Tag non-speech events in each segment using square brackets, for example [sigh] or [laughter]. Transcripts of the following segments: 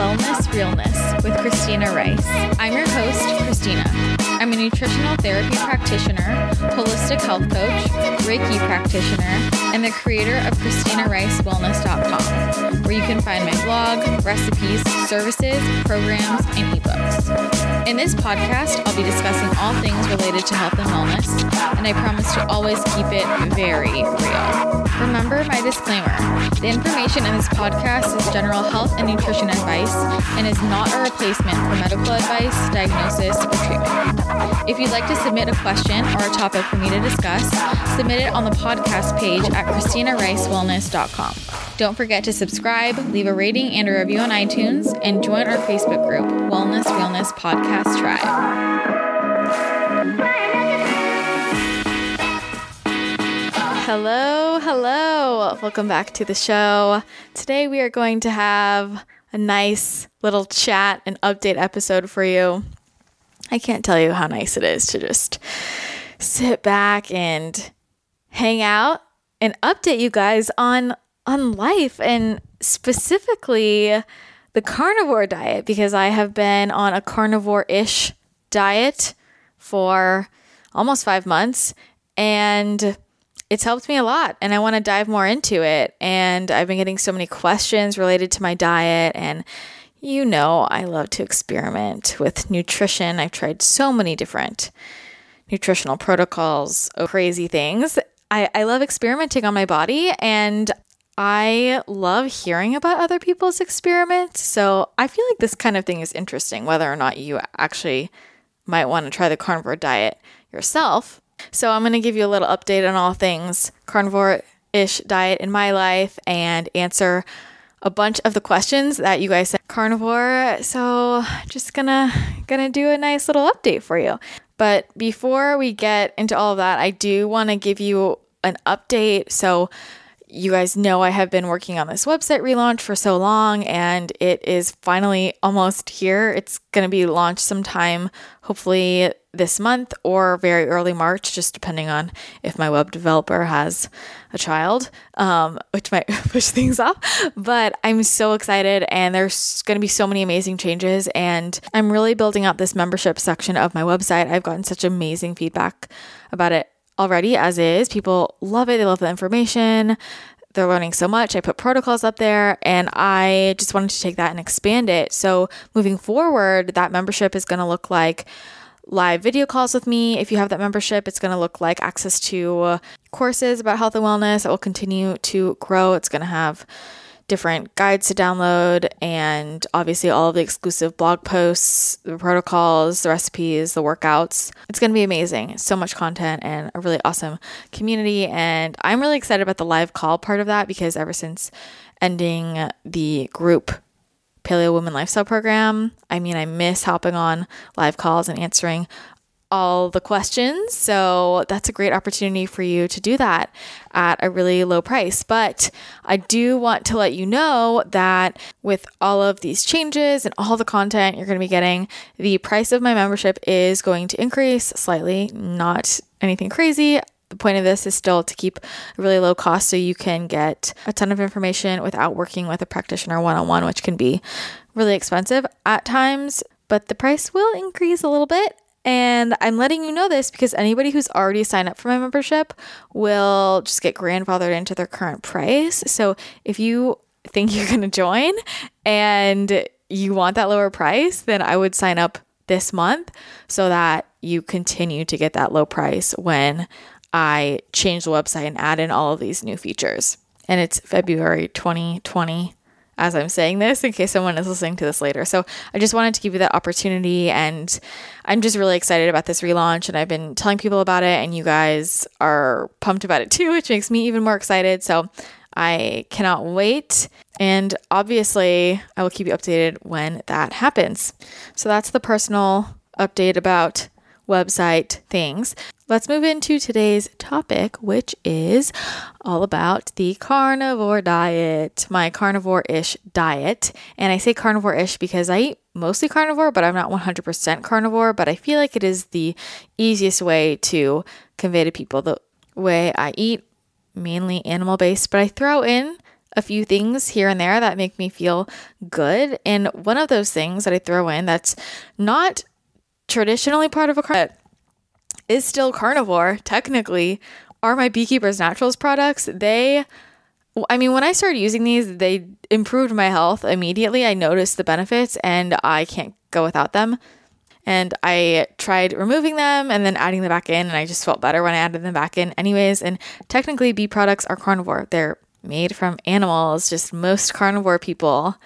Wellness Realness with Christina Rice. I'm your host, Christina. I'm a nutritional therapy practitioner, holistic health coach, Reiki practitioner, and the creator of ChristinaRiceWellness.com, where you can find my blog, recipes, services, programs, and ebooks. In this podcast, I'll be discussing all things related to health and wellness, and I promise to always keep it very real. Remember my disclaimer the information in this podcast is general health and nutrition advice and is not a replacement for medical advice, diagnosis, or treatment. If you'd like to submit a question or a topic for me to discuss, submit it on the podcast page at ChristinaRiceWellness.com. Don't forget to subscribe, leave a rating and a review on iTunes, and join our Facebook group, Wellness Realness Podcast Tribe. Hello, hello. Welcome back to the show. Today we are going to have a nice little chat and update episode for you. I can't tell you how nice it is to just sit back and hang out and update you guys on on life and specifically the carnivore diet because I have been on a carnivore-ish diet for almost 5 months and it's helped me a lot and I want to dive more into it. And I've been getting so many questions related to my diet. And you know, I love to experiment with nutrition. I've tried so many different nutritional protocols, oh, crazy things. I, I love experimenting on my body and I love hearing about other people's experiments. So I feel like this kind of thing is interesting, whether or not you actually might want to try the carnivore diet yourself. So, I'm going to give you a little update on all things carnivore ish diet in my life and answer a bunch of the questions that you guys sent carnivore. So, just gonna gonna do a nice little update for you. But before we get into all of that, I do want to give you an update. So, you guys know I have been working on this website relaunch for so long and it is finally almost here. It's going to be launched sometime, hopefully this month or very early March, just depending on if my web developer has a child, um, [laughs] which might [laughs] push things off. But I'm so excited and there's going to be so many amazing changes. And I'm really building out this membership section of my website. I've gotten such amazing feedback about it already as is. People love it, they love the information. They're learning so much. I put protocols up there and I just wanted to take that and expand it. So, moving forward, that membership is going to look like live video calls with me. If you have that membership, it's going to look like access to courses about health and wellness that will continue to grow. It's going to have different guides to download and obviously all of the exclusive blog posts, the protocols, the recipes, the workouts. It's going to be amazing. So much content and a really awesome community. And I'm really excited about the live call part of that because ever since ending the group Paleo Women Lifestyle Program. I mean, I miss hopping on live calls and answering all the questions. So that's a great opportunity for you to do that at a really low price. But I do want to let you know that with all of these changes and all the content you're going to be getting, the price of my membership is going to increase slightly, not anything crazy. The point of this is still to keep really low cost so you can get a ton of information without working with a practitioner one on one, which can be really expensive at times. But the price will increase a little bit and I'm letting you know this because anybody who's already signed up for my membership will just get grandfathered into their current price. So if you think you're going to join and you want that lower price, then I would sign up this month so that you continue to get that low price when I change the website and add in all of these new features. And it's February 2020 as I'm saying this in case someone is listening to this later. So I just wanted to give you that opportunity and I'm just really excited about this relaunch and I've been telling people about it and you guys are pumped about it too, which makes me even more excited. So I cannot wait. And obviously, I will keep you updated when that happens. So that's the personal update about website things. Let's move into today's topic, which is all about the carnivore diet, my carnivore ish diet. And I say carnivore ish because I eat mostly carnivore, but I'm not 100% carnivore. But I feel like it is the easiest way to convey to people the way I eat, mainly animal based, but I throw in a few things here and there that make me feel good. And one of those things that I throw in that's not traditionally part of a carnivore is still carnivore, technically, are my Beekeeper's Naturals products. They I mean, when I started using these, they improved my health immediately. I noticed the benefits and I can't go without them. And I tried removing them and then adding them back in, and I just felt better when I added them back in, anyways. And technically, bee products are carnivore, they're made from animals. Just most carnivore people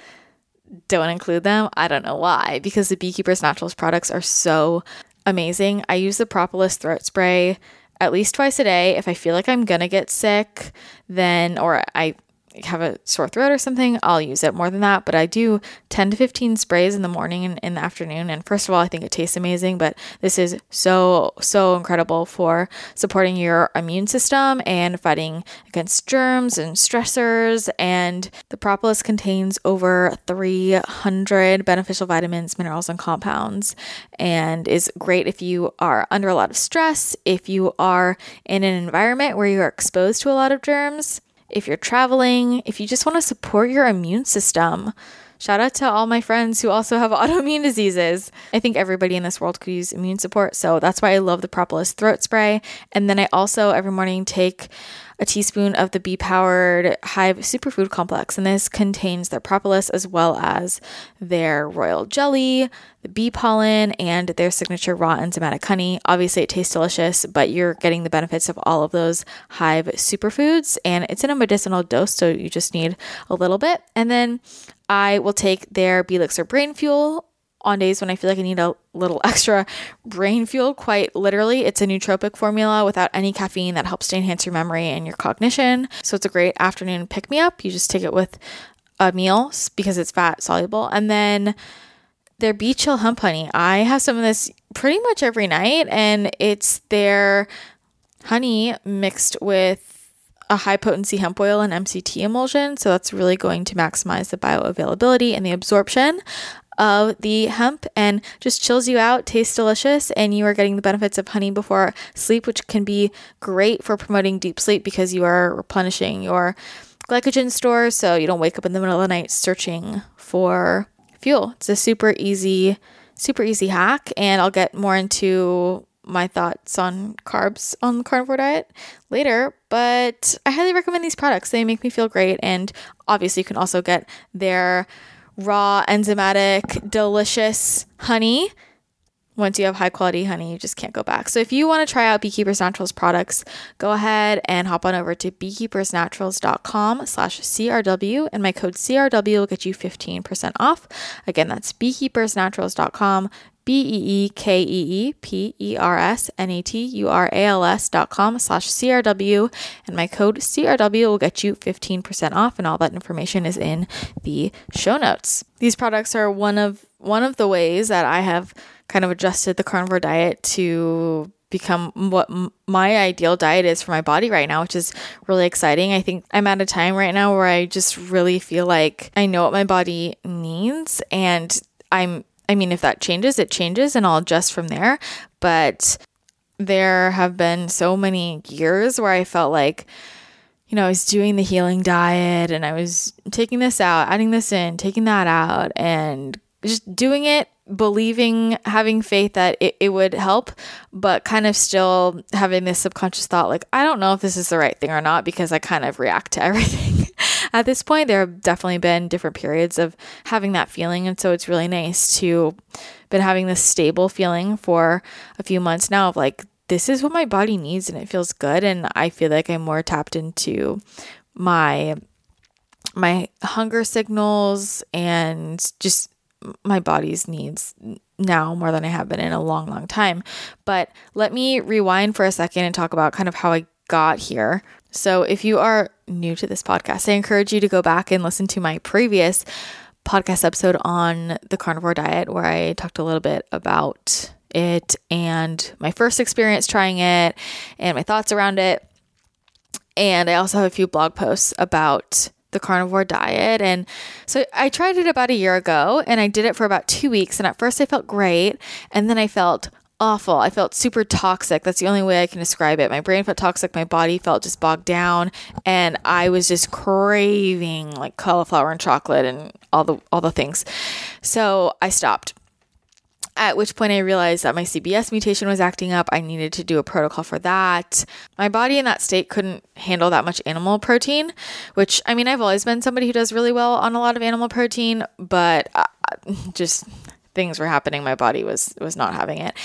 don't include them. I don't know why, because the Beekeeper's Naturals products are so amazing. I use the Propolis throat spray at least twice a day. If I feel like I'm gonna get sick, then, or I have a sore throat or something, I'll use it more than that. But I do 10 to 15 sprays in the morning and in the afternoon. And first of all, I think it tastes amazing, but this is so, so incredible for supporting your immune system and fighting against germs and stressors. And the propolis contains over 300 beneficial vitamins, minerals, and compounds, and is great if you are under a lot of stress, if you are in an environment where you are exposed to a lot of germs if you're traveling, if you just want to support your immune system. Shout out to all my friends who also have [laughs] autoimmune diseases. I think everybody in this world could use immune support. So that's why I love the Propolis throat spray. And then I also every morning take a teaspoon of the bee powered hive superfood complex. And this contains their propolis as well as their royal jelly, the bee pollen, and their signature raw enzymatic honey. Obviously, it tastes delicious, but you're getting the benefits of all of those hive superfoods. And it's in a medicinal dose, so you just need a little bit. And then I will take their Belixir Brain Fuel on days when I feel like I need a little [laughs] extra brain fuel, quite literally. It's a nootropic formula without any caffeine that helps to enhance your memory and your cognition. So it's a great afternoon pick me up. You just take it with a meal because it's fat soluble. And then their Bee Chill Hemp Honey. I have some of this pretty much every night, and it's their honey mixed with a high potency hemp oil and MCT emulsion. So that's really going to maximize the bioavailability and the absorption of the hemp and just chills you out, tastes delicious, and you are getting the benefits of honey before sleep, which can be great for promoting deep sleep because you are replenishing your glycogen stores so you don't wake up in the middle of the night searching for fuel. It's a super easy, super easy hack, and I'll get more into my thoughts on carbs on the carnivore diet later, but I highly recommend these products. They make me feel great, and obviously, you can also get their raw, enzymatic, delicious honey. Once you have high quality honey, you just can't go back. So if you want to try out Beekeepers Naturals products, go ahead and hop on over to beekeepersnaturals.com slash CRW and my code CRW will get you 15% off. Again, that's beekeepersnaturals.com, B E E K E E P E R S N A T U R A L S dot com slash CRW. And my code CRW will get you 15% off, and all that information is in the show notes. These products are one of one of the ways that I have kind of adjusted the carnivore diet to become what my ideal diet is for my body right now, which is really exciting. I think I'm at a time right now where I just really feel like I know what my body needs and I'm I mean, if that changes, it changes and I'll adjust from there. But there have been so many years where I felt like, you know, I was doing the healing diet and I was taking this out, adding this in, taking that out, and just doing it, believing, having faith that it, it would help, but kind of still having this subconscious thought like, I don't know if this is the right thing or not because I kind of react to [laughs] everything at this point, there have definitely been different periods of having that feeling. And so it's really nice to been having this stable feeling for a few months now of like, this is what my body needs and it feels good. And I feel like I'm more tapped into my my hunger signals and just my body's needs now more than I have been in a long, long time. But let me rewind for a second and talk about kind of how I got here so, if you are new to this podcast, I encourage you to go back and listen to my previous podcast episode on the carnivore diet, where I talked a little bit about it and my first experience trying it and my thoughts around it. And I also have a few blog posts about the carnivore diet. And so I tried it about a year ago and I did it for about two weeks. And at first I felt great. And then I felt awful. I felt super toxic. That's the only way I can describe it. My brain felt toxic, my body felt just bogged down, and I was just craving like cauliflower and chocolate and all the all the things. So I stopped. At which point I realized that my CBS mutation was acting up. I needed to do a protocol for that. My body in that state couldn't handle that much animal protein, which I mean, I've always been somebody who does really well on a lot of animal protein, but uh, [laughs] just things were happening. My body was was not having it.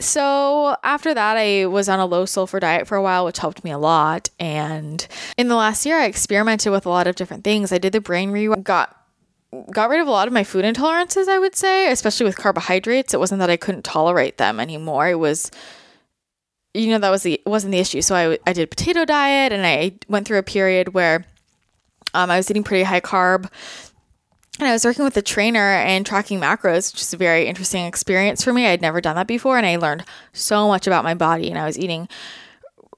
So after that, I was on a low sulfur diet for a while, which helped me a lot. And in the last year, I experimented with a lot of different things. I did the brain rewind, got got rid of a lot of my food intolerances, I would say, especially with carbohydrates. It wasn't that I couldn't tolerate them anymore. It was you know that was the wasn't the issue. So I I did potato diet and I went through a period where um, I was eating pretty high carb and I was working with a trainer and tracking macros, which is a very interesting experience for me. I'd never done that before, and I learned so much about my body. And I was eating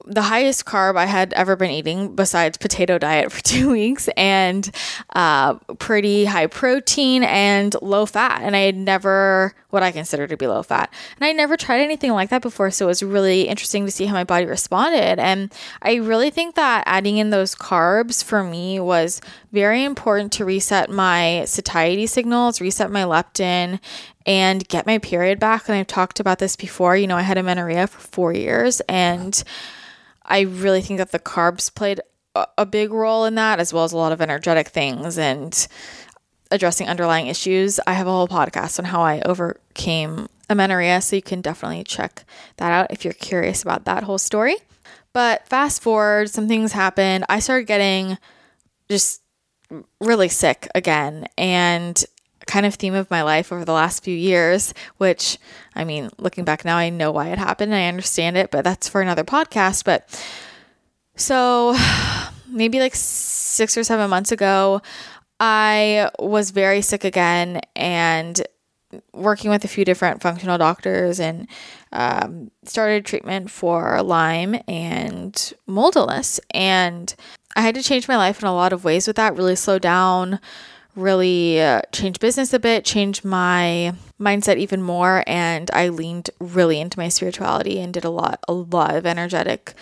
the highest carb I had ever been eating besides potato diet for [laughs] two weeks and uh, pretty high protein and low fat. And I had never, what I consider to be low fat. And I never tried anything like that before. So it was really interesting to see how my body responded. And I really think that adding in those carbs for me was very important to reset my satiety signals, reset my leptin, and get my period back. And I've talked about this before. You know, I had amenorrhea for four years and I really think that the carbs played a, big role in that, as well as a lot of energetic things and addressing underlying issues. I have a whole podcast on how I overcame amenorrhea, so you can definitely check that out if you're curious about that whole story. But fast forward, some things happened. I started getting just really sick again. And kind of theme of my life over the last few years, which I mean, looking back now, I know why it happened I understand it, but that's for another podcast. But so [sighs] maybe like six or seven months ago, I was very sick again and working with a few different functional doctors and um, started treatment for Lyme and mold illness. And I had to change my life in a lot of ways with that, really slow down really uh, change business a bit, change my mindset even more, and I leaned really into my spirituality and did a lot, a lot of energetic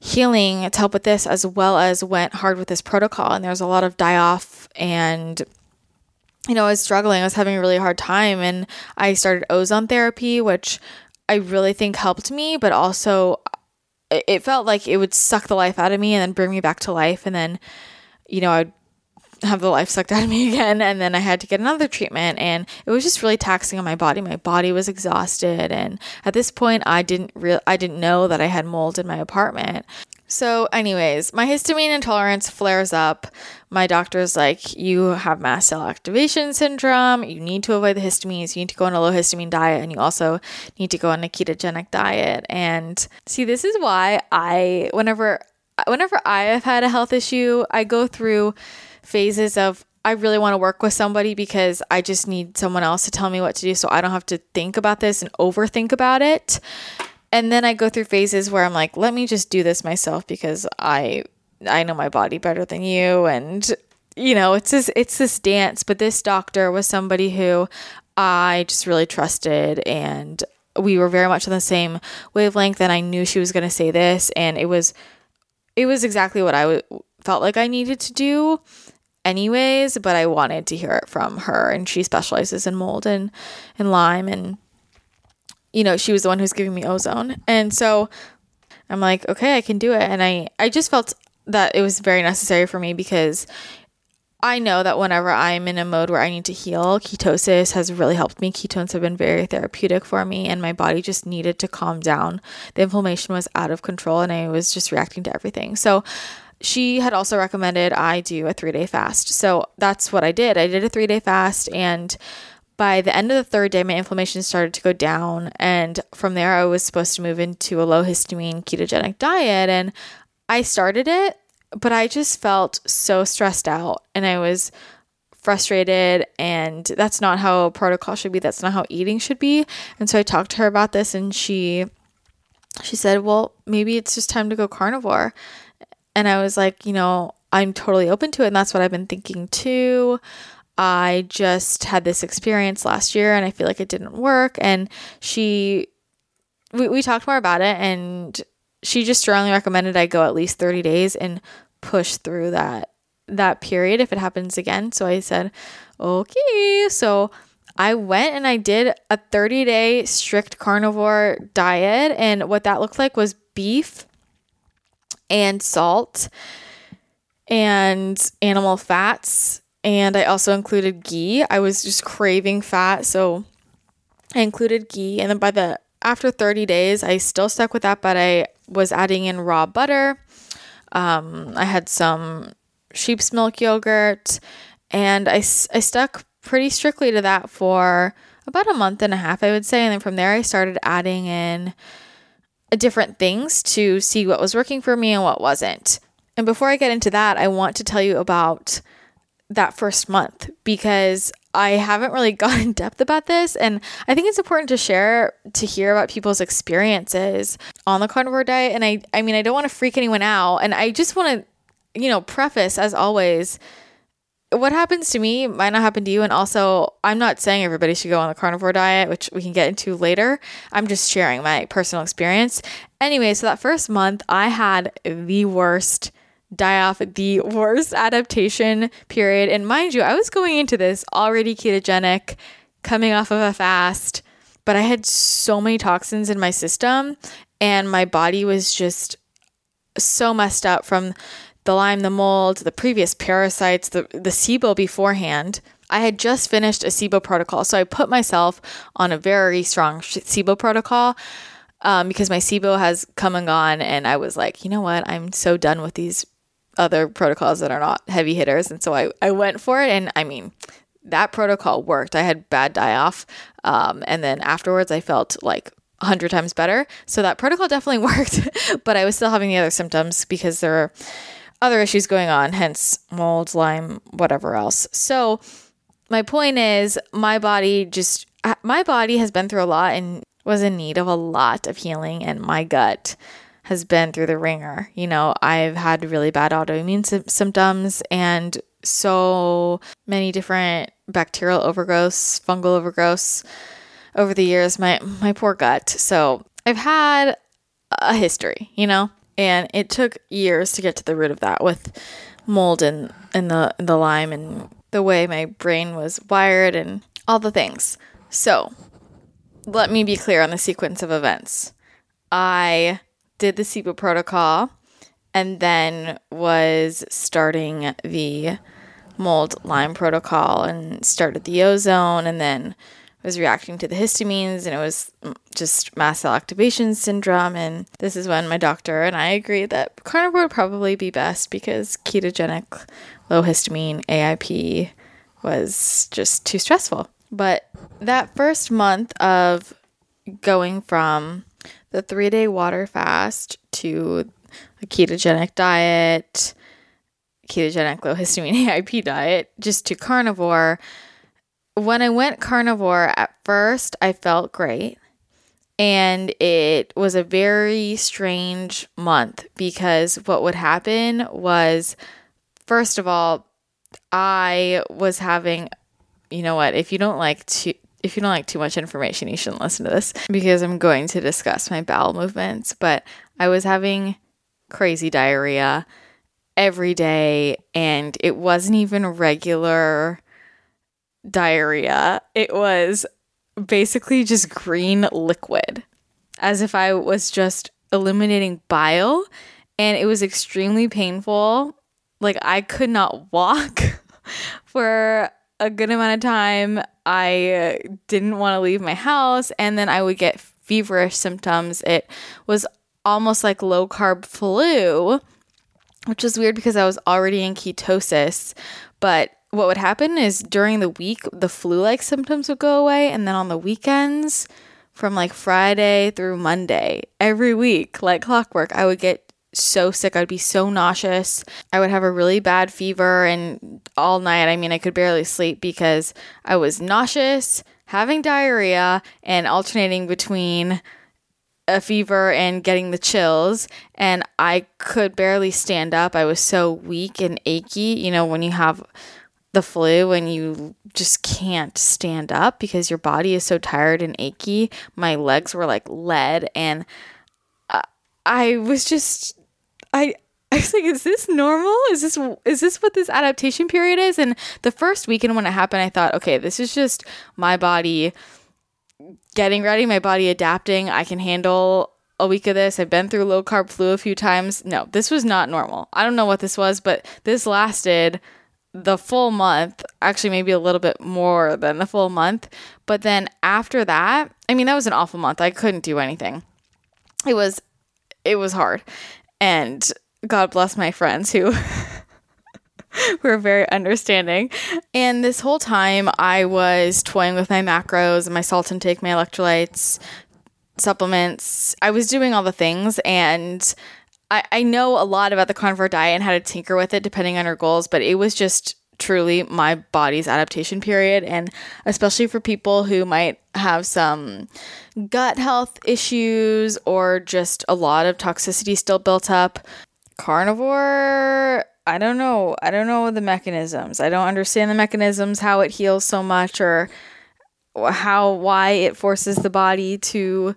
healing to help with this, as well as went hard with this protocol. And there was a lot of die off and you know, I was struggling. I was having a really hard time, and I started ozone therapy, which I really think helped me, but also it felt like it would suck the life out of me and then bring me back to life. And then, you know, I'd have the life sucked out of me [laughs] again and then I had to get another treatment and it was just really taxing on my body. My body was exhausted and at this point I didn't real I didn't know that I had mold in my apartment. So anyways, my histamine intolerance flares up. My doctor's like, "You have mast cell activation syndrome. You need to avoid the histamines. You need to go on a low histamine diet and you also need to go on a ketogenic diet." And see, this is why I whenever whenever I have had a health issue, I go through phases of I really want to work with somebody because I just need someone else to tell me what to do so I don't have to think about this and overthink about it. And then I go through phases where I'm like, let me just do this myself because I I know my body better than you and you know, it's this it's this dance, but this doctor was somebody who I just really trusted and we were very much on the same wavelength and I knew she was going to say this and it was it was exactly what I w- felt like I needed to do anyways, but I wanted to hear it from her. And she specializes in mold and, and Lyme. And, you know, she was the one who's giving me ozone. And so I'm like, okay, I can do it. And I, I just felt that it was very necessary for me because I know that whenever I'm in a mode where I need to heal, ketosis has really helped me. Ketones have been very therapeutic for me, and my body just needed to calm down. The inflammation was out of control, and I was just reacting to everything. So, she had also recommended I do a three day fast. So that's what I did. I did a three day fast, and by the end of the third day, my inflammation started to go down. And from there, I was supposed to move into a low histamine ketogenic diet. And I started it, but I just felt so stressed out and I was frustrated. And that's not how protocol should be. That's not how eating should be. And so I talked to her about this, and she. She said, Well, maybe it's just time to go carnivore. And I was like, you know, I'm totally open to it. And that's what I've been thinking too. I just had this experience last year and I feel like it didn't work. And she we, we talked more about it and she just strongly recommended I go at least 30 days and push through that that period if it happens again. So I said, "Okay." So I went and I did a 30-day strict carnivore diet and what that looked like was beef and salt and animal fats and I also included ghee. I was just craving fat, so I included ghee and then by the after 30 days, I still stuck with that, but I was adding in raw butter. Um, I had some sheep's milk yogurt, and I, I stuck pretty strictly to that for about a month and a half, I would say. And then from there, I started adding in different things to see what was working for me and what wasn't. And before I get into that, I want to tell you about that first month because I haven't really [laughs] gone in depth about this, and I think it's important to share to hear about people's experiences on the carnivore diet. And I, I mean, I don't want to freak anyone out, and I just want to, you know, preface as always. What happens to me might not happen to you. And also, I'm not saying everybody should go on the carnivore diet, which we can get into later. I'm just sharing my personal experience. Anyway, so that first month, I had the worst die off the worst adaptation period. And mind you, I was going into this already ketogenic, coming off of a fast, but I had so many toxins in my system and my body was just so messed up from the Lyme, the mold, the previous parasites, the, the SIBO beforehand. I had just finished a SIBO protocol. So I put myself on a very strong SIBO protocol. Um, because my SIBO has come and gone, and I was like, you know what? I'm so done with these other protocols that are not heavy hitters. And so I, I went for it. And I mean, that protocol worked. I had bad die off. Um, and then afterwards, I felt like a hundred times better. So that protocol definitely [laughs] worked, but I was still having the other symptoms because there are other issues going on, hence mold, Lyme, whatever else. So my point is, my body just, my body has been through a lot and was in need of a lot of healing, and my gut has been through the ringer. You know, I've had really bad autoimmune sy- symptoms and so many different bacterial overgrowths, fungal overgrowths over the years. My my poor gut. So I've had a history, you know, and it took years to get to the root of that with mold and and the the Lyme and the way my brain was wired and all the things. So let me be clear on the sequence of events. I did the SIBO protocol and then was starting the mold Lyme protocol and started the ozone and then was reacting to the histamines and it was just mast cell activation syndrome and this is when my doctor and I agreed that carnivore would probably be best because ketogenic low histamine AIP was just too stressful. But that first month of going from the three day water fast to a ketogenic diet, ketogenic low histamine [laughs] AIP diet, just to carnivore. When I went carnivore at first, I felt great. And it was a very strange month because what would happen was, first of all, I was having, you know what, if you don't like to, if you don't like too much information, you shouldn't listen to this because I'm going to discuss my bowel movements. But I was having crazy diarrhea every day, and it wasn't even regular diarrhea. It was basically just green liquid, as if I was just eliminating bile, and it was extremely painful. Like, I could not walk [laughs] for a good amount of time. I didn't want to leave my house, and then I would get feverish symptoms. It was almost like low carb flu, which is weird because I was already in ketosis. But what would happen is during the week, the flu like symptoms would go away, and then on the weekends, from like Friday through Monday, every week, like clockwork, I would get so sick. I'd be so nauseous. I would have a really bad fever and all night. I mean, I could barely sleep because I was nauseous, having diarrhea, and alternating between a fever and getting the chills. And I could barely stand up. I was so weak and achy. You know, when you have the flu when you just can't stand up because your body is so tired and achy. My legs were like lead and uh, I was just I I was like, is this normal? Is this is this what this adaptation period is? And the first weekend when it happened, I thought, okay, this is just my body getting ready, my body adapting. I can handle a week of this. I've been through low carb flu a few times. No, this was not normal. I don't know what this was, but this lasted the full month, actually, maybe a little bit more than the full month. But then after that, I mean, that was an awful month. I couldn't do anything. It was, it was hard. And God bless my friends who [laughs] were very understanding. And this whole time, I was toying with my macros, and my salt intake, my electrolytes, supplements. I was doing all the things and I, I know a lot about the carnivore diet and how to tinker with it depending on your goals, but it was just truly my body's adaptation period. And especially for people who might have some gut health issues or just a lot of toxicity still built up, carnivore. I don't know. I don't know the mechanisms. I don't understand the mechanisms, how it heals so much, or how why it forces the body to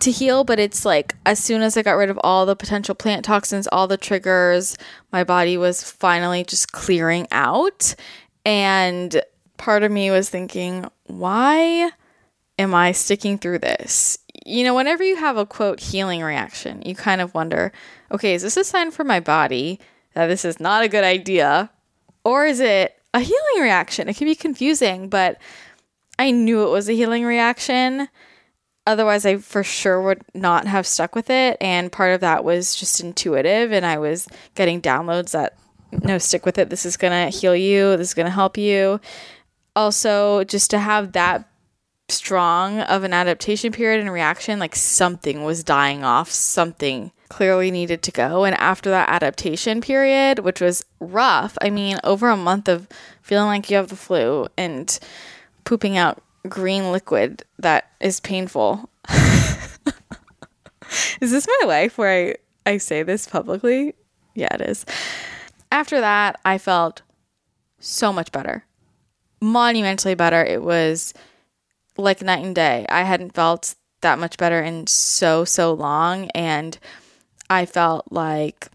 to heal, but it's like as soon as I got rid of all the potential plant toxins, all the triggers, my body was finally just clearing out. And part of me was thinking, why am I sticking through this? You know, whenever you have a quote healing reaction, you kind of wonder, okay, is this a sign for my body that this is not a good idea? Or is it a healing reaction? It can be confusing, but I knew it was a healing reaction otherwise I for sure would not have stuck with it. And part of that was just intuitive and I was getting downloads that no stick with it. This is going to heal you. This is going to help you. Also just to have that strong of an adaptation period and reaction like something was dying off. Something clearly needed to go. And after that adaptation period which was rough i mean over a month of feeling like you have the flu and pooping out green liquid that is painful. [laughs] is this my life where I, I say this publicly? Yeah, it is. After that, I felt so much better. Monumentally better. It was like night and day. I hadn't felt that much better in so, so long. And I felt like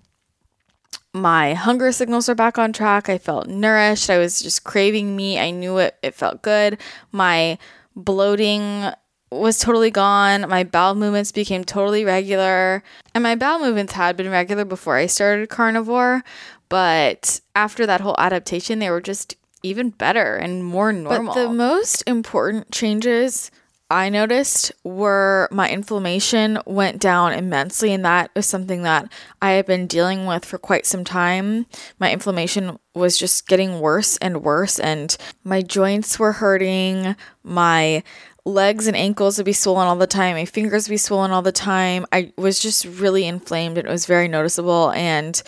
my hunger signals are back on track. I felt nourished. I was just craving meat. I knew it it felt good. My bloating was totally gone. My bowel movements became totally regular. And my bowel movements had been regular before I started carnivore, but after that whole adaptation, they were just even better and more normal. But the most important changes I noticed were my inflammation went down immensely, and that is something that I have been dealing with for quite some time. My inflammation was just getting worse and worse, and my joints were hurting. My legs and ankles would be swollen all the time. My fingers would be swollen all the time. I was just really inflamed, and it was very noticeable and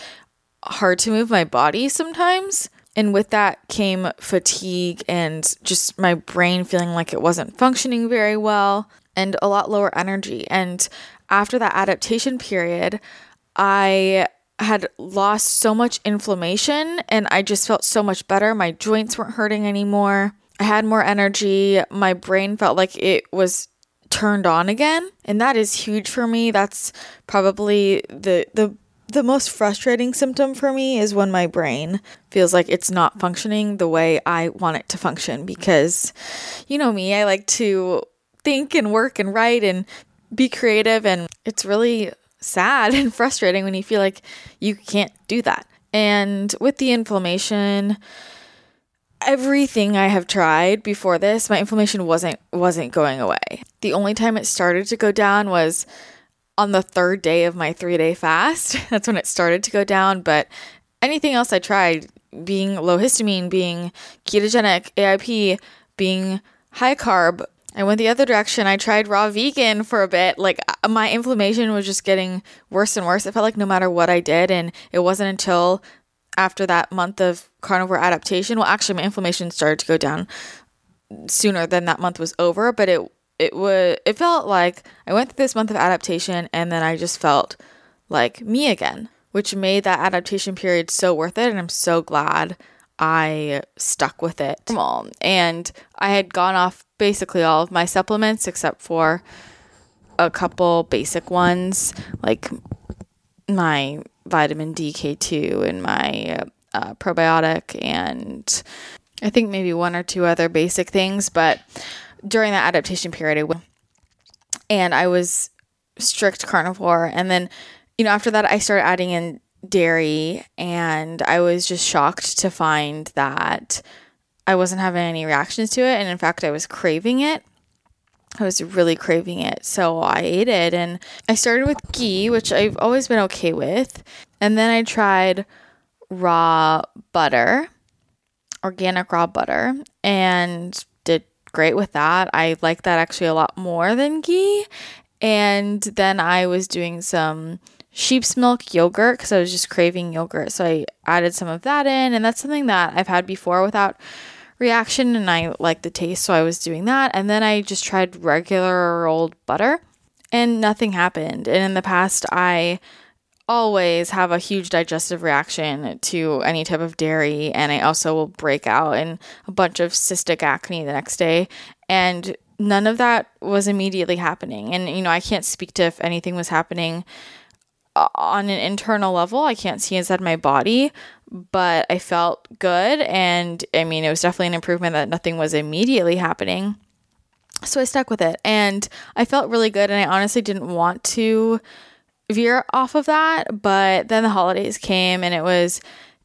hard to move my body sometimes. And with that came fatigue and just my brain feeling like it wasn't functioning very well and a lot lower energy. And after that adaptation period, I had lost so much inflammation and I just felt so much better. My joints weren't hurting anymore. I had more energy. My brain felt like it was turned on again. And that is huge for me. That's probably the the the most frustrating symptom for me is when my brain feels like it's not functioning the way I want it to function because you know me, I like to think and work and write and be creative and it's really sad [laughs] and frustrating when you feel like you can't do that. And with the inflammation, everything I have tried before this, my inflammation wasn't wasn't going away. The only time it started to go down was on the third day of my three day fast. [laughs] That's when it started to go down. But anything else I tried, being low histamine, being ketogenic, AIP, being high carb, I went the other direction. I tried raw vegan for a bit. Like uh, my inflammation was just getting worse and worse. It felt like no matter what I did, and it wasn't until after that month of carnivore adaptation. Well, actually, my inflammation started to go down sooner than that month was over, but it it was it felt like I went through this month of adaptation and then I just felt like me again, which made that adaptation period so worth it and I'm so glad I stuck with it. And I had gone off basically all of my supplements except for a couple basic ones like my vitamin DK2 and my uh, probiotic and I think maybe one or two other basic things, but during that adaptation period, I went and I was strict carnivore. And then, you know, after that, I started adding in dairy, and I was just shocked to find that I wasn't having any reactions to it. And in fact, I was craving it. I was really craving it. So I ate it and I started with ghee, which I've always been okay with. And then I tried raw butter, organic raw butter, and great with that. I like that actually a lot more than ghee. And then I was doing some sheep's milk yogurt because I was just craving yogurt. So I added some of that in, and that's something that I've had before without reaction, and I like the taste. So I was doing that. And then I just tried regular old butter, and nothing happened. And in the past, I always have a huge digestive reaction to any type of dairy and I also will break out in a bunch of cystic acne the next day and none of that was immediately happening. And you know I can't speak to if anything was happening uh, on an internal level. I can't see inside my body but I felt good and I mean it was definitely an improvement that nothing was immediately happening. So I stuck with it and I felt really good and I honestly didn't want to veer off of that. But then the holidays came and it was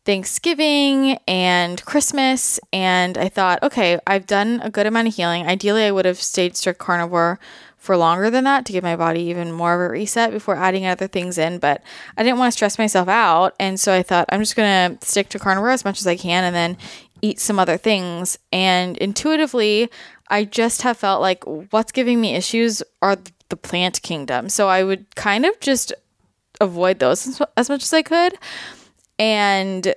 Thanksgiving and Christmas. And I thought, okay, I've done a good amount of healing. Ideally, I would have stayed strict carnivore for longer than that to give my body even more of a reset before adding other things in. But I didn't want to stress myself out. And so I thought, I'm just going to stick to carnivore as much as I can and then eat some other things. And intuitively, I just have felt like what's giving me issues are the plant kingdom. So I would kind of just avoid those as much as I could. And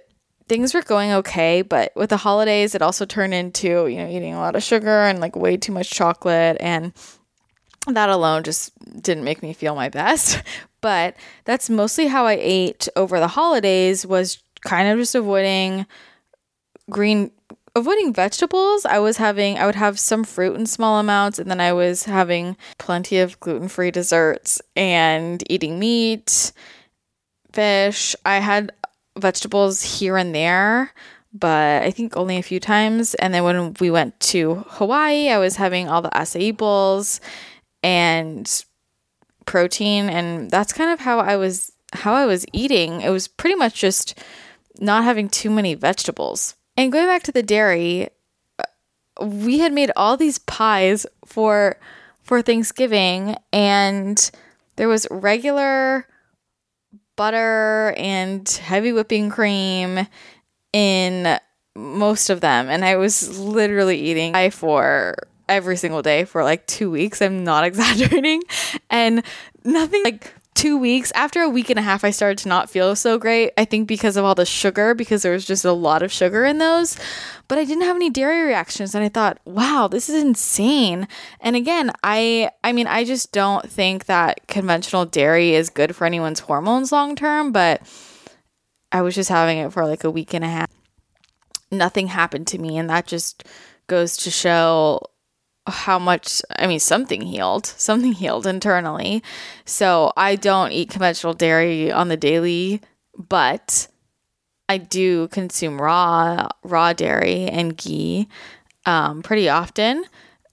things were going okay, but with the holidays, it also turned into, you know, eating a lot of sugar and like way too much chocolate. And that alone just didn't make me feel my best. [laughs] But that's mostly how I ate over the holidays was kind of just avoiding green avoiding vegetables, I was having, I would have some fruit in small amounts, and then I was having plenty of gluten free desserts and eating meat, fish. I had vegetables here and there, but I think only a few times. And then when we went to Hawaii, I was having all the acai bowls and protein, and that's kind of how I was how I was eating. It was pretty much just not having too many vegetables. And going back to the dairy, we had made all these pies for for Thanksgiving and there was regular butter and heavy whipping cream in most of them and I was literally eating I for every single day for like 2 weeks. I'm not [laughs] exaggerating. And nothing like two weeks, after a week and a half, I started to not feel so great. I think because of all the sugar, because there was just a lot of sugar in those. But I didn't have any dairy reactions, and I thought, wow, this is insane. And again, I, I mean, I just don't think that conventional dairy is good for anyone's hormones long term. But I was just having it for like a week and a half. Nothing happened to me, and that just goes to show how much I mean something healed, something healed internally. So I don't eat conventional dairy on the daily, but I do consume raw raw dairy and ghee um, pretty often.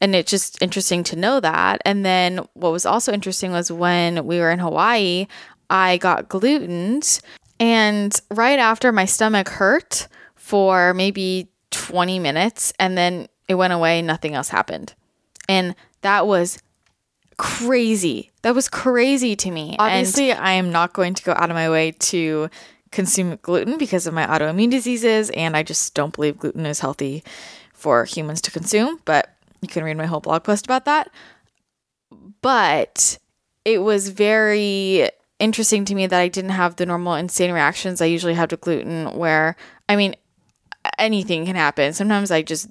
And it's just interesting to know that. And then what was also interesting was when we were in Hawaii, I got glutened. And right after my stomach hurt for maybe 20 minutes, and then it went away, nothing else happened. And that was crazy. That was crazy to me. Obviously, and I am not going to go out of my way to consume gluten because of my autoimmune diseases, and I just don't believe gluten is healthy for humans to consume. But you can read my whole blog post about that. But it was very interesting to me that I didn't have the normal insane reactions I usually have to gluten, where, I mean, anything can happen. Sometimes I just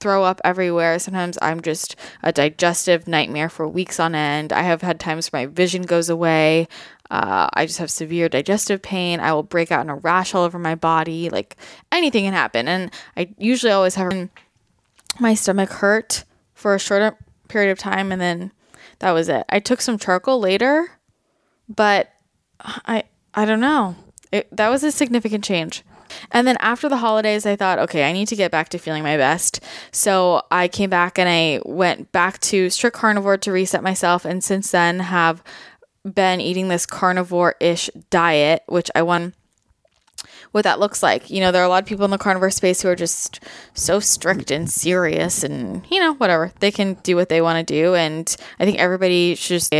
throw up everywhere. Sometimes I'm just a digestive nightmare for weeks on end. I have had times where my vision goes away. Uh, I just have severe digestive pain. I will break out in a rash all over my body. Like anything can happen. And I usually always have my stomach hurt for a short period of time and then that was it. I took some charcoal later, but I I don't know. It, that was a significant change. And then after the holidays, I thought, okay, I need to get back to feeling my best. So I came back and I went back to strict carnivore to reset myself. And since then, have been eating this carnivore ish diet, which I want what that looks like. You know, there are a lot of people in the carnivore space who are just so strict and serious and, you know, whatever. They can do what they want to do. And I think everybody should just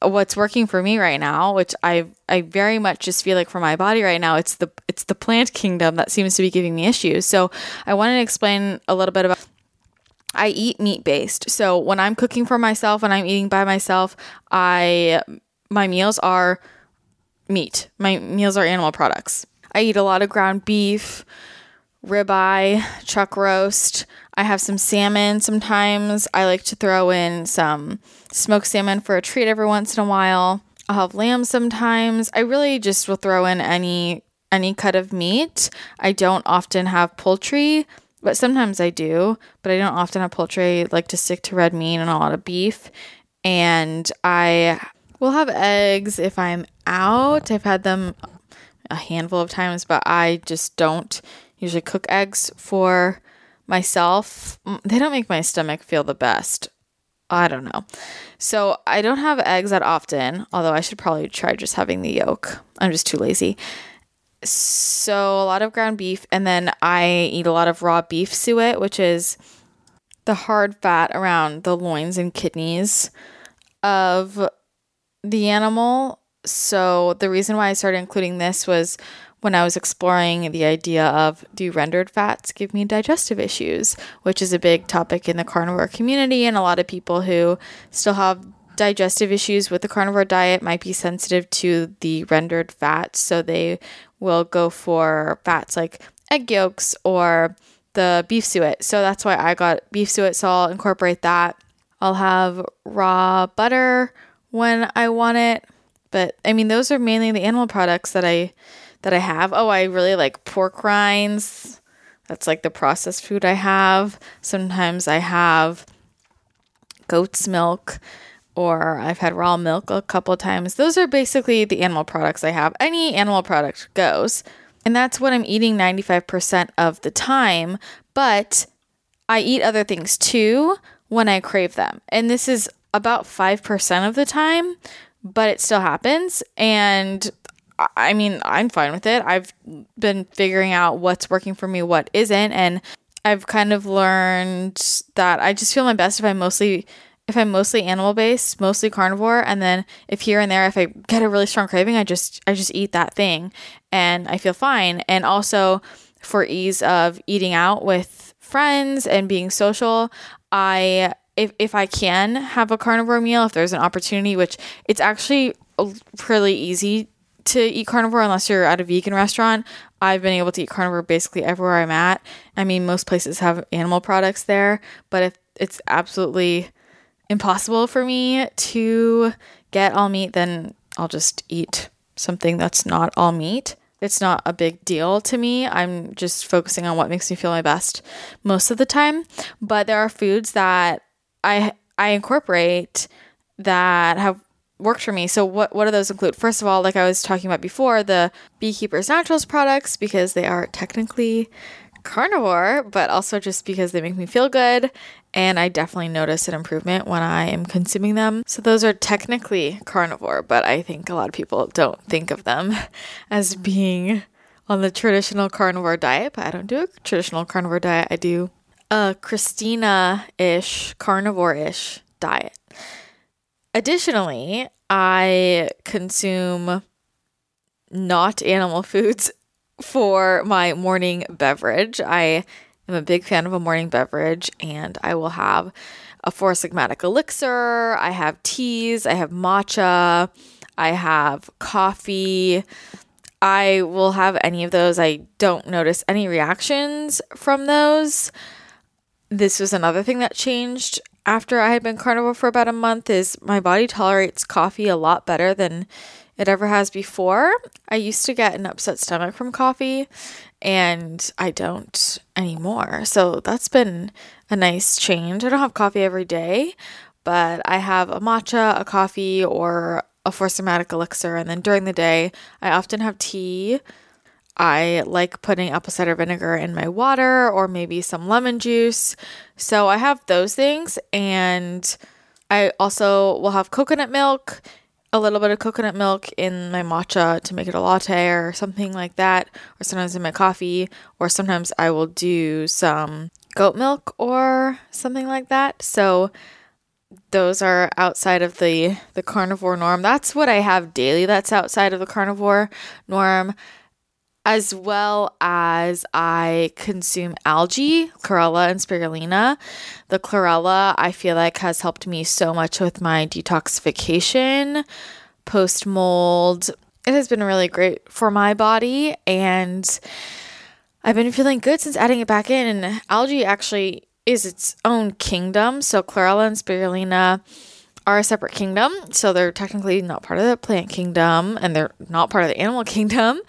what's working for me right now, which I I very much just feel like for my body right now, it's the it's the plant kingdom that seems to be giving me issues. So I wanted to explain a little bit about I eat meat based. So when I'm cooking for myself, when I'm eating by myself, I my meals are meat. My meals are animal products. I eat a lot of ground beef, ribeye, chuck roast. I have some salmon sometimes. I like to throw in some smoked salmon for a treat every once in a while. I'll have lamb sometimes. I really just will throw in any any cut of meat. I don't often have poultry, but sometimes I do, but I don't often have poultry. I like to stick to red meat and a lot of beef. And I will have eggs if I'm out. I've had them a handful of times, but I just don't usually cook eggs for myself. They don't make my stomach feel the best. I don't know. So I don't have eggs that often, although I should probably try just having the yolk. I'm just too lazy. So a lot of ground beef, and then I eat a lot of raw beef suet, which is the hard fat around the loins and kidneys of the animal. So the reason why I started including this was when I was exploring the idea of do rendered fats give me digestive issues, which is a big topic in the carnivore community, and a lot of people who still have digestive issues with the carnivore diet might be sensitive to the rendered fats, so they will go for fats like egg yolks or the beef suet. So that's why I got beef suet, so I'll incorporate that. I'll have raw butter when I want it. But I mean those are mainly the animal products that I that I have. Oh, I really like pork rinds. That's like the processed food I have. Sometimes I have goat's milk or I've had raw milk a couple times. Those are basically the animal products I have. Any animal product goes. And that's what I'm eating 95% of the time. But I eat other things too when I crave them. And this is about 5% of the time, but it still happens. And I mean, I'm fine with it. I've been figuring out what's working for me, what isn't, and I've kind of learned that I just feel my best if I'm mostly if I'm mostly animal based, mostly carnivore, and then if here and there if I get a really strong craving, I just I just eat that thing and I feel fine. And also for ease of eating out with friends and being social, I if if I can have a carnivore meal if there's an opportunity, which it's actually really easy to eat carnivore unless you're at a vegan restaurant. I've been able to eat carnivore basically everywhere I'm at. I mean, most places have animal products there, but if it's absolutely impossible for me to get all meat, then I'll just eat something that's not all meat. It's not a big deal to me. I'm just focusing on what makes me feel my best most of the time. But there are foods that I I incorporate that have worked for me. So what what do those include? First of all, like I was talking about before, the Beekeepers Naturals products because they are technically carnivore, but also just because they make me feel good and I definitely notice an improvement when I am consuming them. So those are technically carnivore, but I think a lot of people don't think of them [laughs] as being on the traditional carnivore diet, but I don't do a traditional carnivore diet. I do a Christina-ish, carnivore-ish diet. Additionally, I consume not animal foods [laughs] for my morning beverage. I am a big fan of a morning beverage and I will have a Four Sigmatic elixir, I have teas, I have matcha, I have coffee. I will have any of those. I don't notice any reactions from those. This was another thing that changed after I had been carnivore for about a month is my body tolerates coffee a lot better than it ever has before. I used to get an upset stomach from coffee and I don't anymore. So that's been a nice change. I don't have coffee every day, but I have a matcha, a coffee, or a Four Sigmatic elixir. And then during the day, I often have tea. I like putting apple cider vinegar in my water or maybe some lemon juice. So I have those things. And I also will have coconut milk a little bit of coconut milk in my matcha to make it a latte or something like that, or sometimes in my coffee, or sometimes I will do some goat milk or something like that. So those are outside of the the carnivore norm. That's what I have daily that's outside of the carnivore norm as well as I consume algae, chlorella and spirulina. The chlorella, I feel like, has helped me so much with my detoxification post mold. It has been really great for my body, and I've been feeling good since adding it back in. And algae actually is its own kingdom. So, chlorella and spirulina are a separate kingdom. So they're technically not part of the plant kingdom and they're not part of the animal [laughs] kingdom,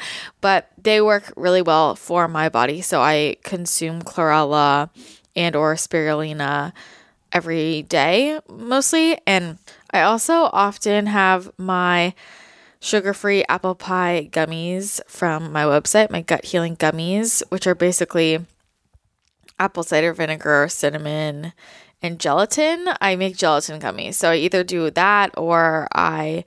but they work really well for my body. So I consume chlorella and or spirulina every day mostly and I also often have my sugar-free apple pie gummies from my website, my gut healing gummies, which are basically apple cider vinegar, cinnamon, and gelatin, I make gelatin gummies. So I either do that or I